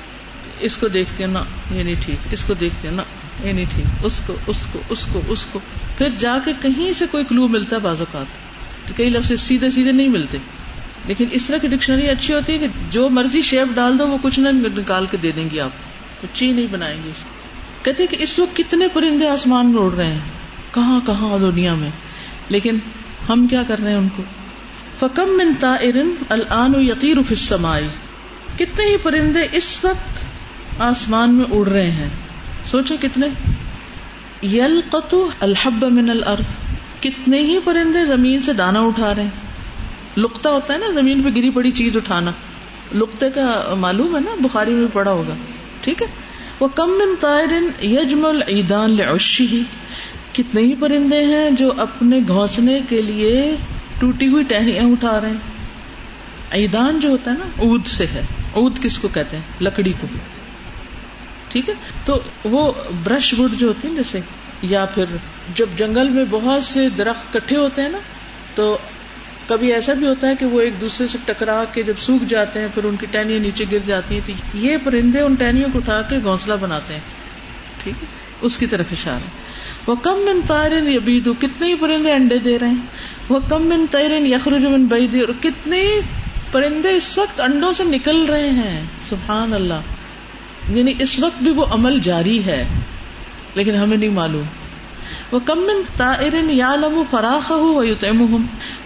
اس کو دیکھتی ہوں نا، یہ نہیں ٹھیک، اس کو دیکھتی ہوں نا، یہ نہیں ٹھیک، اس کو اس کو اس کو اس کو۔ پھر جا کے کہیں سے کوئی کلو ملتا ہے بعض اوقات۔ تو کئی لفظ سیدھے سیدھے نہیں ملتے۔ لیکن اس طرح کی ڈکشنری اچھی ہوتی ہے کہ جو مرضی شیپ ڈال دو، وہ کچھ نہ نکال کے دے دیں گی آپ۔ کچھ ہی نہیں بنائیں گے کہتے کہ اس وقت کتنے پرندے آسمان میں اڑ رہے ہیں۔ کہاں کہاں دنیا میں۔ لیکن ہم کیا کر رہے ہیں ان کو؟ فکم من تائرن الان یقیر فسمائی کتنے ہی پرندے اس وقت آسمان میں اڑ رہے ہیں۔ سوچو کتنے۔ یل قطو الحب من الارض کتنے ہی پرندے زمین سے دانا اٹھا رہے ہیں۔ لکتا ہوتا ہے نا، زمین پہ گری پڑی چیز اٹھانا۔ لکتے کا معلوم ہے نا، بخاری میں پڑا ہوگا۔ ٹھیک ہے۔ وہ کم من تائرن یجمل ایدان لعشی کتنے ہی پرندے ہیں جو اپنے گھونسنے کے لیے ٹوٹی ہوئی ٹہنیاں اٹھا رہے ہیں۔ ایدان جو ہوتا ہے نا، اود سے ہے۔ اود کس کو کہتے ہیں؟ لکڑی کو۔ ٹھیک ہے؟ تو وہ برش وڈ جو ہوتی ہے جیسے، یا پھر جب جنگل میں بہت سے درخت کٹھے ہوتے ہیں نا، تو کبھی ایسا بھی ہوتا ہے کہ وہ ایک دوسرے سے ٹکرا کے جب سوکھ جاتے ہیں، پھر ان کی ٹہنیاں نیچے گر جاتی ہیں۔ تو یہ پرندے ان ٹہنیوں کو اٹھا کے گھونسلہ بناتے ہیں۔ ٹھیک ہے؟ اس کی طرف اشارہ وہ کم من تائرن یبیدو، کتنے ہی پرندے انڈے دے رہے ہیں۔ وہ کم من تائرن یخرج من بیدی، اور کتنے پرندے اس وقت انڈوں سے نکل رہے ہیں۔ سبحان اللہ۔ یعنی اس وقت بھی وہ عمل جاری ہے، لیکن ہمیں نہیں معلوم۔ وہ کم من تائرن یا لمو فراخ ہو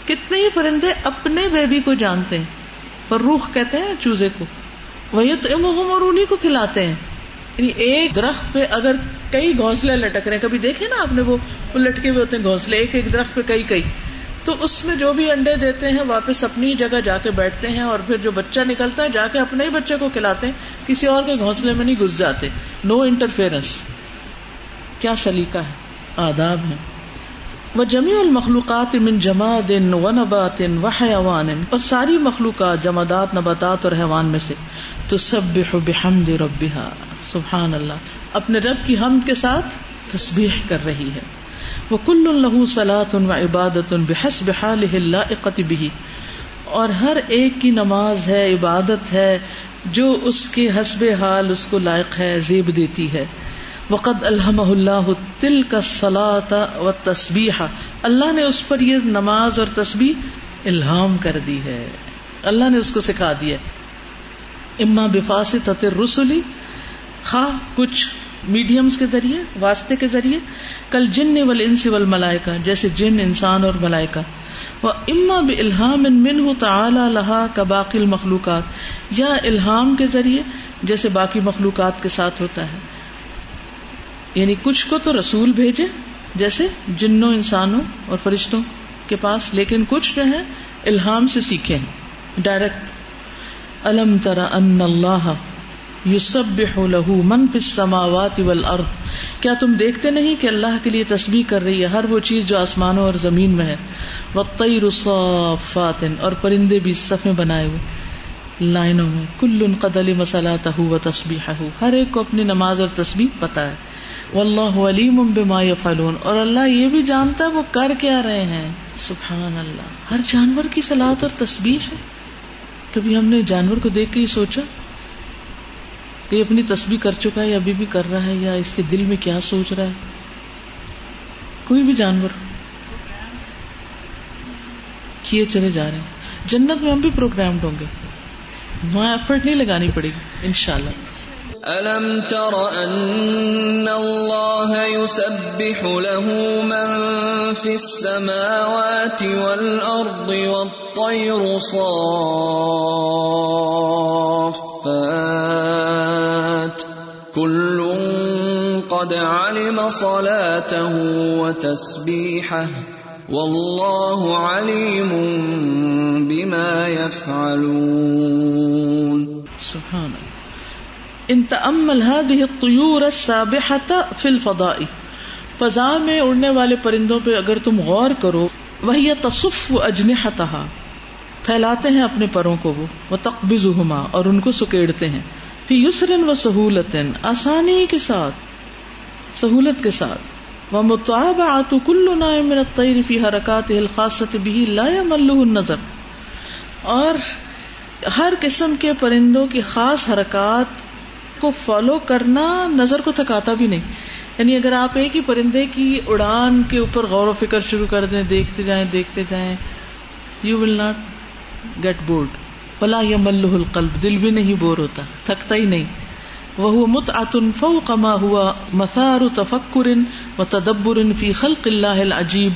کتنے ہی پرندے اپنے بیبی کو جانتے ہیں۔ فروخ کہتے ہیں چوزے کو۔ وہ اور انہیں کو کھلاتے ہیں۔ یعنی ایک درخت پہ اگر کئی گھونسلے لٹک رہے ہیں، کبھی دیکھے نا آپ نے وہ لٹکے ہوئے ہوتے ہیں گھونسلے، ایک ایک درخت پہ کئی کئی۔ تو اس میں جو بھی انڈے دیتے ہیں، واپس اپنی جگہ جا کے بیٹھتے ہیں اور پھر جو بچہ نکلتا ہے، جا کے اپنے ہی بچے کو کھلاتے ہیں، کسی اور کے گھونسلے میں نہیں گھس جاتے۔ نو انٹرفیئرنس کیا سلیقہ ہے؟ آداب ہے۔ وہ جمی المخلوقات من جما و نبات و حیوان، اور ساری مخلوقات، جمادات، نباتات اور حیوان میں سے۔ تو سب بحمد ربها سبحان اللہ اپنے رب کی حمد کے ساتھ تسبیح کر رہی ہے۔ وہ کل الح سلاۃ و عبادت بحس بحال بھی اور ہر ایک کی نماز ہے، عبادت ہے، جو اس کے حسب حال، اس کو لائق ہے، زیب دیتی ہے۔ وقد الحم اللہ تل کا سلاتا و تصبیح اللہ نے اس پر یہ نماز اور تسبیح الہام کر دی ہے۔ اللہ نے اس کو سکھا دیا اما بفاست رسولی خواہ کچھ میڈیمز کے ذریعے، واسطے کے ذریعے، کل جن ول انس ول ملائکا جیسے جن، انسان اور ملائکا وہ اما ب الحام من تعلی لہا کا باقی المخلوقات۔ یا الحام کے ذریعے، جیسے باقی مخلوقات کے ساتھ ہوتا ہے۔ یعنی کچھ کو تو رسول بھیجے جیسے جنوں انسانوں اور فرشتوں کے پاس، لیکن کچھ جو ہے الحام سے سیکھے ہیں ڈائریکٹ الم ترا ان اللہ یسبح له من فی السماوات والارض۔ کیا تم دیکھتے نہیں کہ اللہ کے لیے تسبیح کر رہی ہے ہر وہ چیز جو آسمانوں اور زمین میں ہے؟ والطیر صافات اور پرندے بھی صفیں بنائے ہوئے۔ لائنوں میں۔ کل قدل مسلاته وتسبیحه ہر ایک کو اپنی نماز اور تسبیح پتا ہے۔ واللہ علیم بما یفعلون۔ اور اللہ یہ بھی جانتا ہے وہ کر کیا رہے ہیں۔ سبحان اللہ ہر جانور کی سلاد اور تسبیح ہے۔ کبھی ہم نے جانور کو دیکھ کے ہی سوچا کہ اپنی تسبیح کر چکا ہے یا ابھی بھی کر رہا ہے یا اس کے دل میں کیا سوچ رہا ہے۔ کوئی بھی جانور کیے چلے جا رہے ہیں۔ جنت میں ہم بھی پروگرامڈ ہوں گے۔ وہاں ایفرٹ نہیں لگانی پڑے گی، انشاءاللہ۔ اللہ ألم تر أن الله يسبح له من في السماوات والأرض والطير صافات كل قد علم صلاته وتسبيحه والله عليم بما يفعلون سبحان الله. ان تأمل هذه الطيور السابحة في الفضاء. فضا میں اڑنے والے پرندوں پہ اگر تم غور کرو وہی تصف اجنحتها پھیلاتے ہیں اپنے پروں کو وہ، وتقبضهما، اور ان کو سکیڑتے ہیں. فی یسر و سہولت آسانی کے ساتھ، سہولت کے ساتھ. ومتابعت كل نائم من الطير في حركاته الخاصة به لا يمله النظر. اور ہر قسم کے پرندوں کی خاص حرکات کو فالو کرنا نظر کو تھکاتا بھی نہیں۔ یعنی اگر آپ ایک ہی پرندے کی اڑان کے اوپر غور و فکر شروع کر دیں، دیکھتے جائیں دیکھتے جائیں you will not get bored فلا یا القلب۔ دل بھی نہیں بور ہوتا، تھکتا ہی نہیں۔ وہ مت آتن فو کما ہوا مسار تفکر و تدبر فی خلق اللہ العجیب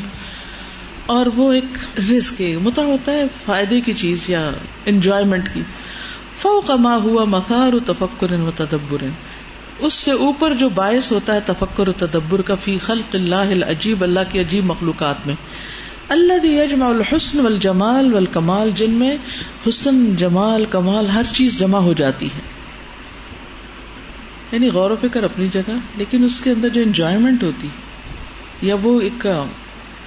اور وہ ایک رزق متا ہوتا ہے فائدے کی چیز یا انجوائمنٹ کی۔ فوق ما ہوا مفار تفکر و تدبر. اس سے اوپر جو باعث ہوتا ہے تفکر و تدبر کا فی خلق اللہ العجیب، اللہ کی عجیب مخلوقات میں. اللہ یجمع الحسن والجمال والکمال، جن میں حسن، جمال، کمال، ہر چیز جمع ہو جاتی ہے. یعنی غور و فکر اپنی جگہ، لیکن اس کے اندر جو انجوائمنٹ ہوتی، یا وہ ایک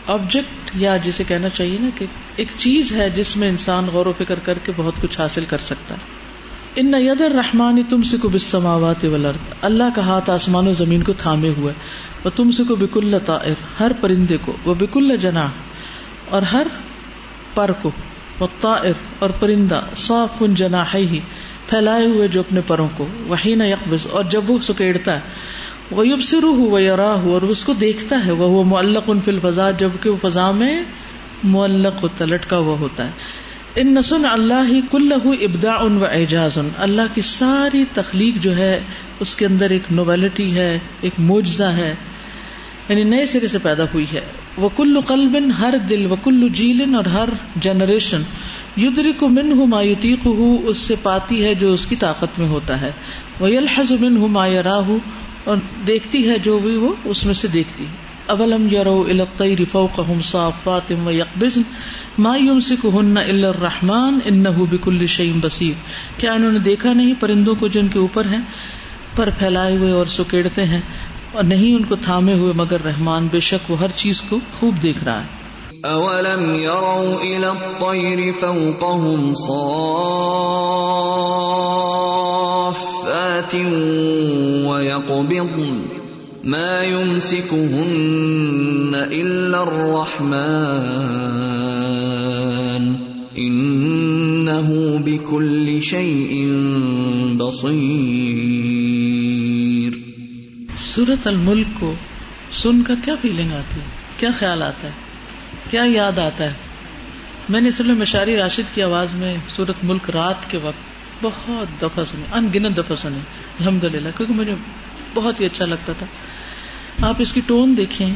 آبجیکٹ یا جسے کہنا چاہیے نا کہ ایک چیز ہے جس میں انسان غور و فکر کر کے بہت کچھ حاصل کر سکتا ہے. ان ید الرحمانی تم سے کو بسماوات ولرد اللہ کا ہاتھ آسمان و زمین کو تھامے ہوئے۔ وہ تم سے کو بکل طائر، ہر پرندے کو۔ وہ بکل جنا اور ہر پر کو۔ وہ طائر اور پرندہ، صاف ان جنا ہی پھیلائے ہوئے جو اپنے پروں کو۔ وہی نہ یکبز اور جب وہ سکیڑتا ہے وہ یوب سرو ہو وہ یرا ہو اور اس کو دیکھتا ہے۔ وہ معلق ان فل فضا جبکہ وہ فضا میں معلق ہوتا لٹکا ہوا ہوتا ہے۔ ان نسن اللہ ہی کل ابدا ان و اعجاز ان اللہ کی ساری تخلیق جو ہے، اس کے اندر ایک نویلٹی ہے، ایک موجزہ ہے۔ یعنی نئے سرے سے پیدا ہوئی ہے۔ وہ کل قلب ہر دل و کل جیل اور ہر جنریشن۔ یدری کو من ہوں مایوتیق ہو اس سے پاتی ہے جو اس کی طاقت میں ہوتا ہے۔ وہ الحز من ہوں مایا اور دیکھتی ہے جو بھی وہ اس میں سے دیکھتی ہے۔ ابلم یرو الطیر فوقهم صافات و یقبضن ما یمسکہن الا الرحمن انه بكل شیء بصیر کیا انہوں نے دیکھا نہیں؟ پرندوں کو جن کے اوپر ہیں، پر پھیلائے ہوئے اور سکیڑتے ہیں اور نہیں ان کو تھامے ہوئے، مگر رحمان بے شک وہ ہر چیز کو خوب دیکھ رہا ہے۔ اولم يروا الى الطير فوقهم صافات ويقبضن ما يمسكهن الا الرحمن انه بكل شيء بصير سورت الملک کو سن کر کیا فیلنگ آتی ہے؟ کیا خیال آتا ہے؟ کیا یاد آتا ہے؟ میں نے اصل میں مشاری راشد کی آواز میں سورت ملک رات کے وقت بہت دفعہ سنی ان گنت دفعہ سنی الحمد للہ کیونکہ مجھے بہت ہی اچھا لگتا تھا۔ آپ اس کی ٹون دیکھیں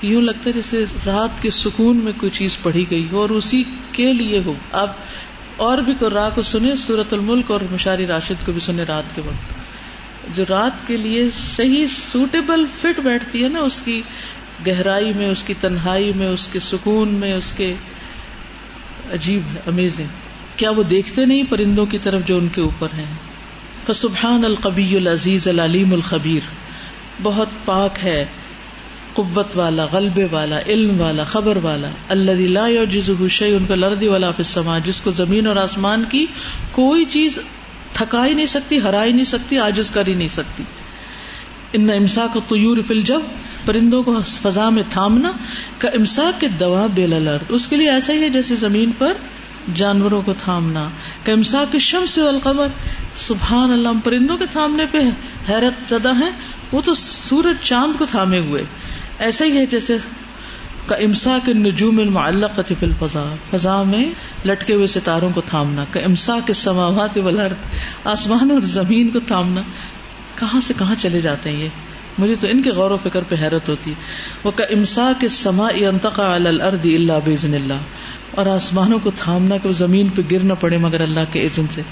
کہ یوں لگتا ہے جیسے رات کے سکون میں کوئی چیز پڑھی گئی ہو اور اسی کے لیے ہو۔ آپ اور بھی قرآ کو سنے سورت الملک اور مشاری راشد کو بھی سنے رات کے وقت۔ جو رات کے لیے صحیح سوٹیبل فٹ بیٹھتی ہے نا، اس کی گہرائی میں، اس کی تنہائی میں، اس کے سکون میں، اس کے عجیب ہے امیزنگ کیا وہ دیکھتے نہیں پرندوں کی طرف جو ان کے اوپر ہیں؟ فسبحان القبی العزیز العلیم الخبیر۔ بہت پاک ہے قوت والا، غلبے والا، علم والا، خبر والا۔ اللہ لا يعجزه شيء ان کا لردی والا فی السماء، جس کو زمین اور آسمان کی کوئی چیز تھکا ہی نہیں سکتی ہرا ہی نہیں سکتی عاجز کر ہی نہیں سکتی۔ ان امسا کو طیور فل جب پرندوں کو فضا میں تھامنا، کا امسا کے دوا بے لرد اس کے لیے ایسا ہی ہے جیسے زمین پر جانوروں کو تھامنا۔ کا امسا کے شم سے القبر سبحان اللہ پرندوں کے تھامنے پہ حیرت زدہ ہے وہ تو سورج چاند کو تھامے ہوئے۔ ایسا ہی ہے جیسے کا امسا کے نجوم المعلق فی الفضا فضا میں لٹکے ہوئے ستاروں کو تھامنا۔ کا امسا کے سماوات والارض، آسمان اور زمین کو تھامنا۔ کہاں سے کہاں چلے جاتے ہیں یہ؟ مجھے تو ان کے غور و فکر پہ حیرت ہوتی۔ ہے وہ کا امسا کے سما انتقا الارض اللہ بزن اللہ۔ اور آسمانوں کو تھامنا کہ وہ زمین پہ گر نہ پڑے مگر اللہ کے عزن سے۔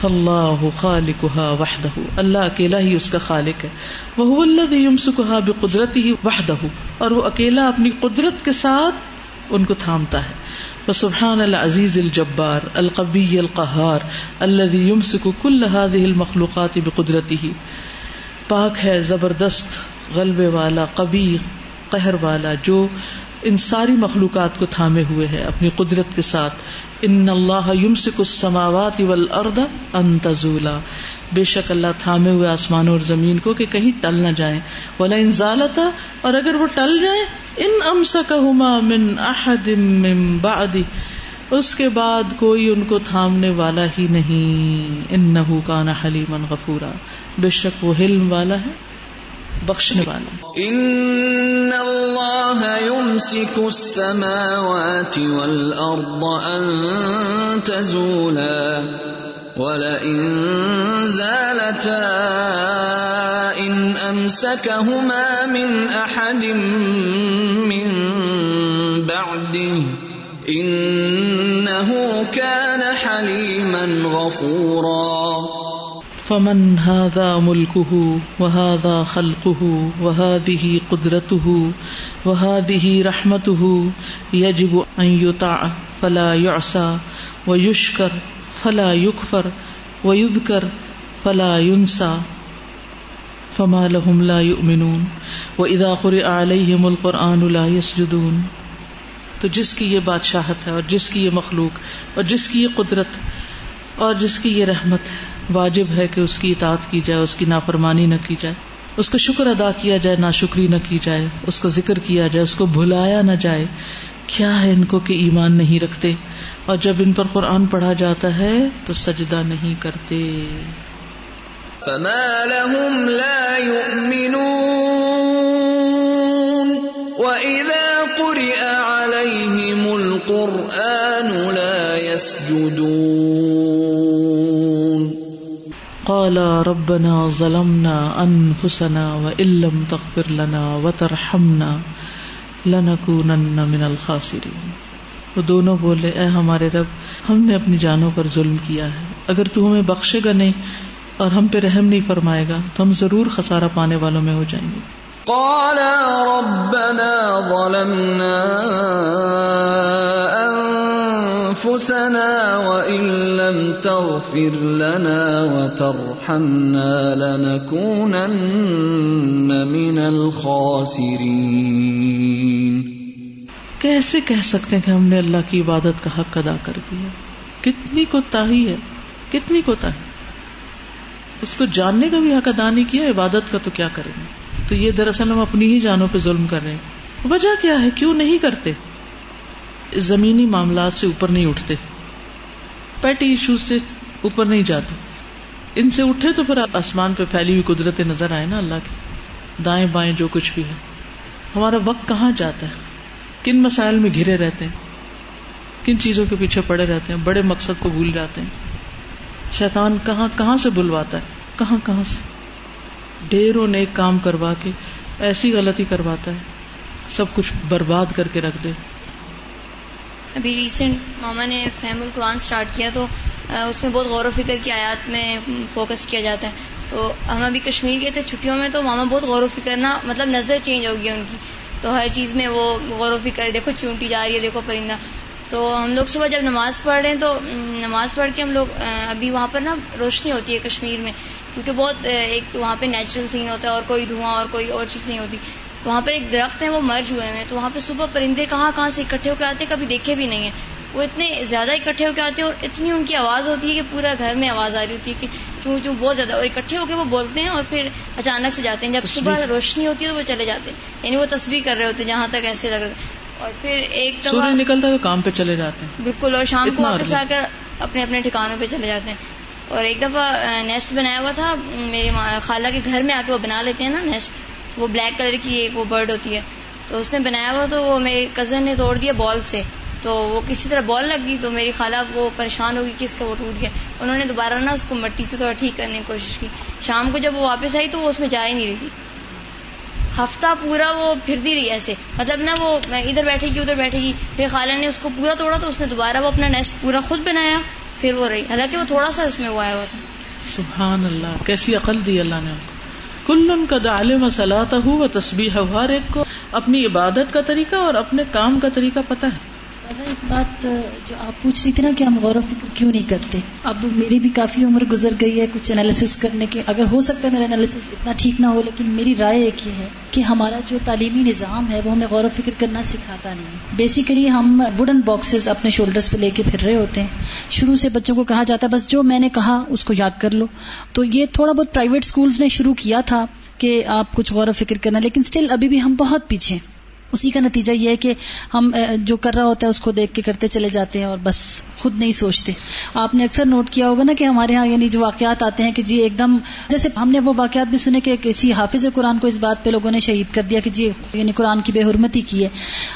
فلاح خالقها وحدہ۔ اللہ اکیلا ہی اس کا خالق ہے۔ وہ اللہ یمسکها بقدرتی ہی وحدہ۔ اور وہ اکیلا اپنی قدرت کے ساتھ ان کو تھامتا ہے۔ سبحان العزیز الجبار القبی القہار الذي يمسك كل هذه المخلوقات بقدرته پاک ہے زبردست غلبے والا قبی قہر والا، جو ان ساری مخلوقات کو تھامے ہوئے ہے اپنی قدرت کے ساتھ۔ ان اللہ یمسک السماوات والارض ان تزولا۔ بے شک اللہ تھامے ہوئے آسمان اور زمین کو کہ کہیں ٹل نہ جائیں۔ ولا ان زالتا، اور اگر وہ ٹل جائیں ان امسکہما من احد من بعد اس کے بعد کوئی ان کو تھامنے والا ہی نہیں۔ انہو کان حلیما غفورا۔ بے شک وہ حلم والا ہے۔ بخشنے والا۔ ان اللہ يمسك السماوات والارض ان تزولا ولئن زالتا ان امسكهما من احد من بعده انه كان حليما غفورا۔ فمن هذا ملكه وهذا خلقه وهذه قدرته وهذه رحمته يجب ان يطاع فلا يعصى ويشكر فلا يكفر ويذكر فلا ينسى فما لهم لا يؤمنون واذا قرئ عليهم القران لا يسجدون تو جس کی یہ بادشاہت ہے اور جس کی یہ مخلوق اور جس کی یہ قدرت اور جس کی یہ رحمت واجب ہے کہ اس کی اطاعت کی جائے، اس کی نافرمانی نہ کی جائے، اس کا شکر ادا کیا جائے نہ شکری نہ کی جائے، اس کا ذکر کیا جائے، اس کو بھلایا نہ جائے، کیا ہے ان کو کہ ایمان نہیں رکھتے؟ اور جب ان پر قرآن پڑھا جاتا ہے تو سجدہ نہیں کرتے۔ فما لهم لا يؤمنون وإذا قرئ عليهم القرآن لا يسجدون قال ربنا ظلمنا أنفسنا وإن لم تغفر لنا وترحمنا لنكونن من الخاسرين۔ وہ دونوں بولے، اے ہمارے رب، ہم نے اپنی جانوں پر ظلم کیا ہے۔ اگر تو ہمیں بخشے گا نہیں اور ہم پہ رحم نہیں فرمائے گا، تو ہم ضرور خسارہ پانے والوں میں ہو جائیں گے۔ قال ربنا ظلمنا انفسنا وان لم تغفر لنا وترحمنا لنكونن من الخاسرين. کیسے کہہ سکتے ہیں کہ ہم نے اللہ کی عبادت کا حق ادا کر دیا؟ کتنی کوتاہی ہے، کتنی کوتاہی۔ اس کو جاننے کا بھی حق ادا نہیں کیا، عبادت کا تو کیا کریں گے؟ تو یہ دراصل ہم اپنی ہی جانوں پہ ظلم کر رہے ہیں۔ وجہ کیا ہے؟ کیوں نہیں کرتے؟ زمینی معاملات سے اوپر نہیں اٹھتے۔ پیٹی ایشوز سے اوپر نہیں جاتے۔ ان سے اٹھے تو پھر آسمان پہ پھیلی ہوئی قدرت نظر آئے نا اللہ کی دائیں بائیں جو کچھ بھی ہے۔ ہمارا وقت کہاں جاتا ہے؟ کن مسائل میں گھرے رہتے ہیں؟ کن چیزوں کے پیچھے پڑے رہتے ہیں؟ بڑے مقصد کو بھول جاتے ہیں۔ شیطان کہاں کہاں سے بلواتا ہے؟ کہاں کہاں سے؟ ڈھیروں نیک کام کروا کے ایسی غلطی کرواتا ہے۔ سب کچھ برباد کر کے رکھ دے۔ ابھی ریسنٹ ماما نے فہم القرآن سٹارٹ کیا تو اس میں بہت غور و فکر کی آیات میں فوکس کیا جاتا ہے۔ تو ہم ابھی کشمیر گئے تھے چھٹیوں میں تو ماما بہت غور و فکر نا مطلب نظر چینج ہو گئی ان کی۔ تو ہر چیز میں وہ غور و فکر، دیکھو چونٹی جا رہی ہے، دیکھو پرندہ۔ تو ہم لوگ صبح جب نماز پڑھ رہے ہیں تو نماز پڑھ کے ہم لوگ ابھی وہاں پر نا روشنی ہوتی ہے کشمیر میں۔ کیونکہ بہت ایک وہاں پہ نیچرل سین ہوتا ہے اور کوئی دھواں اور کوئی اور چیز نہیں ہوتی۔ وہاں پہ ایک درخت ہے وہ مرج ہوئے ہیں۔ تو وہاں پہ صبح پرندے کہاں کہاں سے اکٹھے ہو کے آتے کبھی دیکھے بھی نہیں ہیں۔ وہ اتنے زیادہ اکٹھے ہو کے آتے ہیں اور اتنی ان کی آواز ہوتی ہے کہ پورا گھر میں آواز آ رہی ہوتی ہے کہ چوں چوں بہت زیادہ اور اکٹھے ہو کے وہ بولتے ہیں اور پھر اچانک سے جاتے ہیں۔ جب صبح روشنی ہوتی ہے تو وہ چلے جاتے ہیں۔ یعنی وہ تصویر کر رہے ہوتے ہیں جہاں تک ایسے لگ رہے اور پھر ایک دفعہ نکلتا ہے کام پہ چلے جاتے ہیں۔ بالکل اور شام کو واپس آ کر اپنے اپنے ٹھکانوں پہ چلے جاتے ہیں۔ اور ایک دفعہ نیسٹ بنایا ہوا تھا میری خالہ کے گھر میں آ کے وہ بنا لیتے ہیں نا نیسٹ وہ بلیک کلر کی ایک وہ برڈ ہوتی ہے۔ تو اس نے بنایا ہوا تو وہ میری کزن نے توڑ دیا بال سے۔ تو وہ کسی طرح بال لگ گئی تو میری خالہ وہ پریشان ہوگی کہ اس کا وہ ٹوٹ گیا۔ انہوں نے دوبارہ نا اس کو مٹی سے تھوڑا ٹھیک کرنے کی کوشش کی۔ شام کو جب وہ واپس آئی تو وہ اس میں جا ہی نہیں رہی تھی۔ ہفتہ پورا وہ پھرتی رہی ایسے۔ مطلب نا وہ ادھر بیٹھے گی، ادھر بیٹھے گی۔ پھر خالہ نے اس کو پورا توڑا تو اس نے دوبارہ وہ اپنا نیسٹ پورا خود بنایا۔ پھر وہ رہی۔ حالانکہ وہ تھوڑا سا اس میں وہ آیا ہوا تھا۔ سبحان اللہ، کیسی عقل دی اللہ نے کل کا دالم صلاح ہو و تصبیح ہر ایک کو اپنی عبادت کا طریقہ اور اپنے کام کا طریقہ پتہ ہے۔ ایک بات جو آپ پوچھ رہی تھی نا کہ ہم غور و فکر کیوں نہیں کرتے؟ اب میری بھی کافی عمر گزر گئی ہے کچھ انالیس کرنے کے۔ اگر ہو سکتا ہے میرا انالیس اتنا ٹھیک نہ ہو، لیکن میری رائے ایک یہ ہے کہ ہمارا جو تعلیمی نظام ہے وہ ہمیں غور و فکر کرنا سکھاتا نہیں بیسیکلی ہم ووڈن باکسز اپنے شولڈرز پہ لے کے پھر رہے ہوتے ہیں۔ شروع سے بچوں کو کہا جاتا ہے، بس جو میں نے کہا اس کو یاد کر لو۔ تو یہ تھوڑا بہت پرائیویٹ اسکولس نے شروع کیا تھا کہ آپ کچھ غور و فکر کرنا، لیکن اسٹل ابھی بھی ہم بہت پیچھے اسی کا نتیجہ یہ ہے کہ ہم جو کر رہا ہوتا ہے، اس کو دیکھ کے کرتے چلے جاتے ہیں اور بس خود نہیں سوچتے۔ آپ نے اکثر نوٹ کیا ہوگا نا کہ ہمارے ہاں یعنی جو واقعات آتے ہیں کہ جی ایک دم جیسے ہم نے وہ واقعات بھی سنے کہ کسی حافظ قرآن کو اس بات پہ لوگوں نے شہید کر دیا کہ جی یعنی قرآن کی بے حرمتی کی ہے۔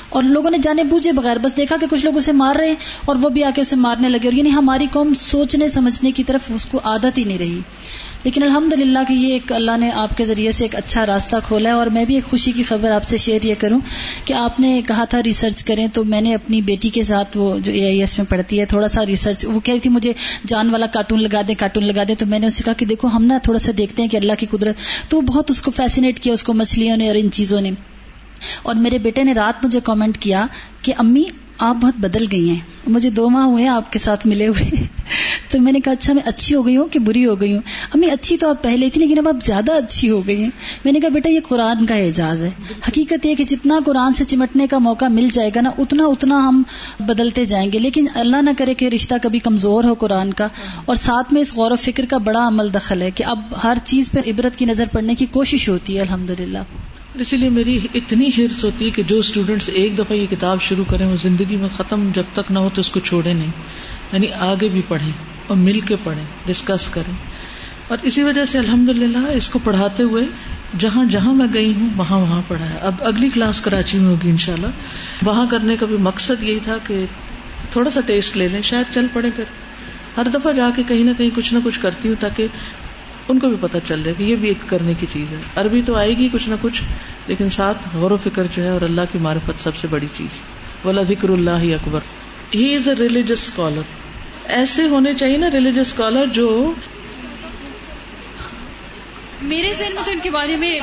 اور لوگوں نے جانے بوجھے بغیر بس دیکھا کہ کچھ لوگ اسے مار رہے ہیں اور وہ بھی آ کے اسے مارنے لگے اور یعنی ہماری قوم سوچنے، سمجھنے کی طرف اس کو عادت ہی نہیں رہی۔ لیکن الحمد للہ کہ یہ ایک اللہ نے آپ کے ذریعے سے ایک اچھا راستہ کھولا ہے اور میں بھی ایک خوشی کی خبر آپ سے شیئر یہ کروں کہ آپ نے کہا تھا ریسرچ کریں تو میں نے اپنی بیٹی کے ساتھ وہ جو اے آئی ایس میں پڑھتی ہے تھوڑا سا ریسرچ وہ کہہ رہی تھی مجھے جان والا کارٹون لگا دیں کارٹون لگا دیں تو میں نے اسے کہا کہ دیکھو ہم نا تھوڑا سا دیکھتے ہیں کہ اللہ کی قدرت تو وہ بہت اس کو فیسینیٹ کیا اس کو مچھلیوں نے اور ان چیزوں نے اور میرے بیٹے نے رات مجھے کامنٹ کیا کہ امی آپ بہت بدل گئی ہیں، مجھے دو ماہ ہوئے ہیں آپ کے ساتھ ملے ہوئے۔ تو میں نے کہا اچھا میں اچھی ہو گئی ہوں کہ بری ہو گئی ہوں؟ امی، اچھی تو آپ پہلے تھی، لیکن اب آپ زیادہ اچھی ہو گئی ہیں۔ میں نے کہا، بیٹا، یہ قرآن کا اعزاز ہے۔ حقیقت یہ کہ جتنا قرآن سے چمٹنے کا موقع مل جائے گا نا، اتنا اتنا ہم بدلتے جائیں گے۔ لیکن اللہ نہ کرے کہ رشتہ کبھی کمزور ہو قرآن کا۔ اور ساتھ میں اس غور و فکر کا بڑا عمل دخل ہے کہ اب ہر چیز پر عبرت کی نظر پڑنے کی کوشش ہوتی ہے الحمد للہ اسی لیے میری اتنی ہرس ہوتی ہے کہ جو اسٹوڈینٹس ایک دفعہ یہ کتاب شروع کریں، وہ زندگی میں ختم جب تک نہ ہو تو اس کو چھوڑے نہیں۔ یعنی آگے بھی پڑھیں اور مل کے پڑھیں ڈسکس کریں۔ اور اسی وجہ سے الحمد للہ اس کو پڑھاتے ہوئے جہاں جہاں میں گئی ہوں، وہاں وہاں پڑھا ہے اب اگلی کلاس کراچی میں ہوگی انشاءاللہ۔ وہاں کرنے کا بھی مقصد یہی تھا کہ تھوڑا سا ٹیسٹ لے لیں، شاید چل پڑے پھر۔ ہر دفعہ جا کے کہیں نہ کہیں کچھ نہ کچھ کرتی ہوں تاکہ ان کو بھی پتہ چل جائے کہ یہ بھی ایک کرنے کی چیز ہے۔ عربی تو آئے گی کچھ نہ کچھ لیکن ساتھ غور و فکر جو ہے اور اللہ کی معرفت سب سے بڑی چیز۔ ولا ذکر اللہ اکبر۔ ہی از اے ریلیجس اسکالر ایسے ہونے چاہیے نا ریلیجس اسکالر جو میرے ذہن میں تو ان کے بارے میں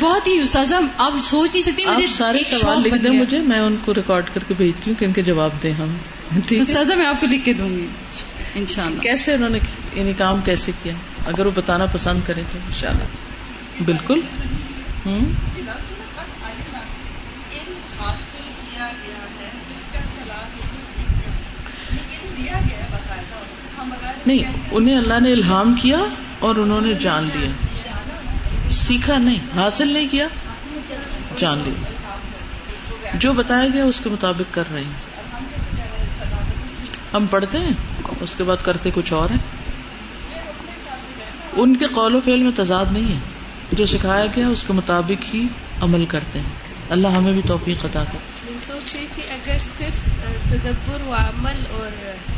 بہت ہی استاذہ آپ سوچ نہیں سکتے آپ سارے سوال لکھ دیں مجھے میں ان کو ریکارڈ کر کے بھیجتی ہوں کہ ان کے جواب دیں ہم۔ استاذہ میں آپ کو لکھ کے دوں گی۔ انشاءاللہ۔ کیسے انہوں نے یعنی کام کیسے کیا؟ اگر وہ بتانا پسند کرے تو انشاءاللہ۔ بالکل۔ ہوں؟ نہیں انہیں اللہ نے الہام کیا اور انہوں نے جان لیا۔ سیکھا نہیں حاصل نہیں کیا جان لیا۔ جو بتایا گیا اس کے مطابق کر رہے ہیں ہم پڑھتے ہیں، اس کے بعد کرتے کچھ اور ہیں۔ ان کے قول و فعل میں تضاد نہیں ہے۔ جو سکھایا گیا، اس کے مطابق ہی عمل کرتے ہیں۔ اللہ ہمیں بھی توفیق عطا کر میں سوچ رہی تھی اگر صرف تدبر و عمل اور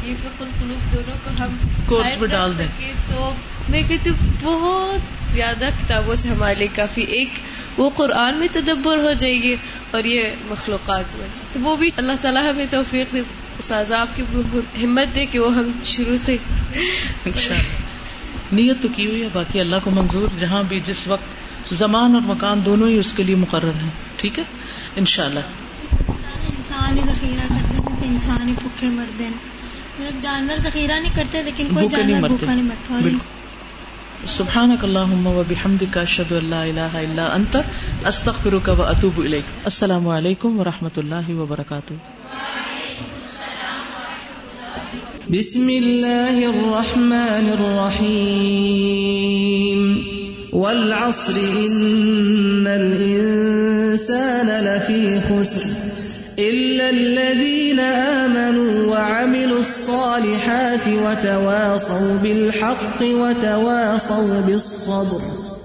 یہ فکر القلوب دونوں کو ہم کورس میں ڈال دیں۔ تو میں کہتی ہوں بہت زیادہ کتابوں سے ہمارے لیے کافی ایک وہ قرآن میں تدبر ہو جائے گی اور یہ مخلوقات میں۔ تو وہ بھی اللہ تعالیٰ ہمیں توفیق دے۔ استاذ آپ کی ہمت دے کہ وہ ہم شروع سے۔ نیت تو کی ہوئی ہے باقی اللہ کو منظور جہاں بھی جس وقت زمان اور مکان دونوں ہی اس کے لیے مقرر ہیں۔ ٹھیک ہے؟ ان شاء اللہ انسان ہی ذخیرہ کرتے ہیں انسان ہی بھوکے مرد ہیں۔ مطلب جانور ذخیرہ نہیں کرتے لیکن کوئی جانور بھوکا نہیں مرتا سبحانك اللهم وبحمدك اشهد ان لا اله الا انت استغفرك واتوب اليك السلام علیکم ورحمۃ اللہ وبرکاتہ۔ بسم الله الرحمن الرحيم والعصر إن الإنسان لفي خسر إلا الذين آمنوا وعملوا الصالحات وتواصوا بالحق وتواصوا بالصبر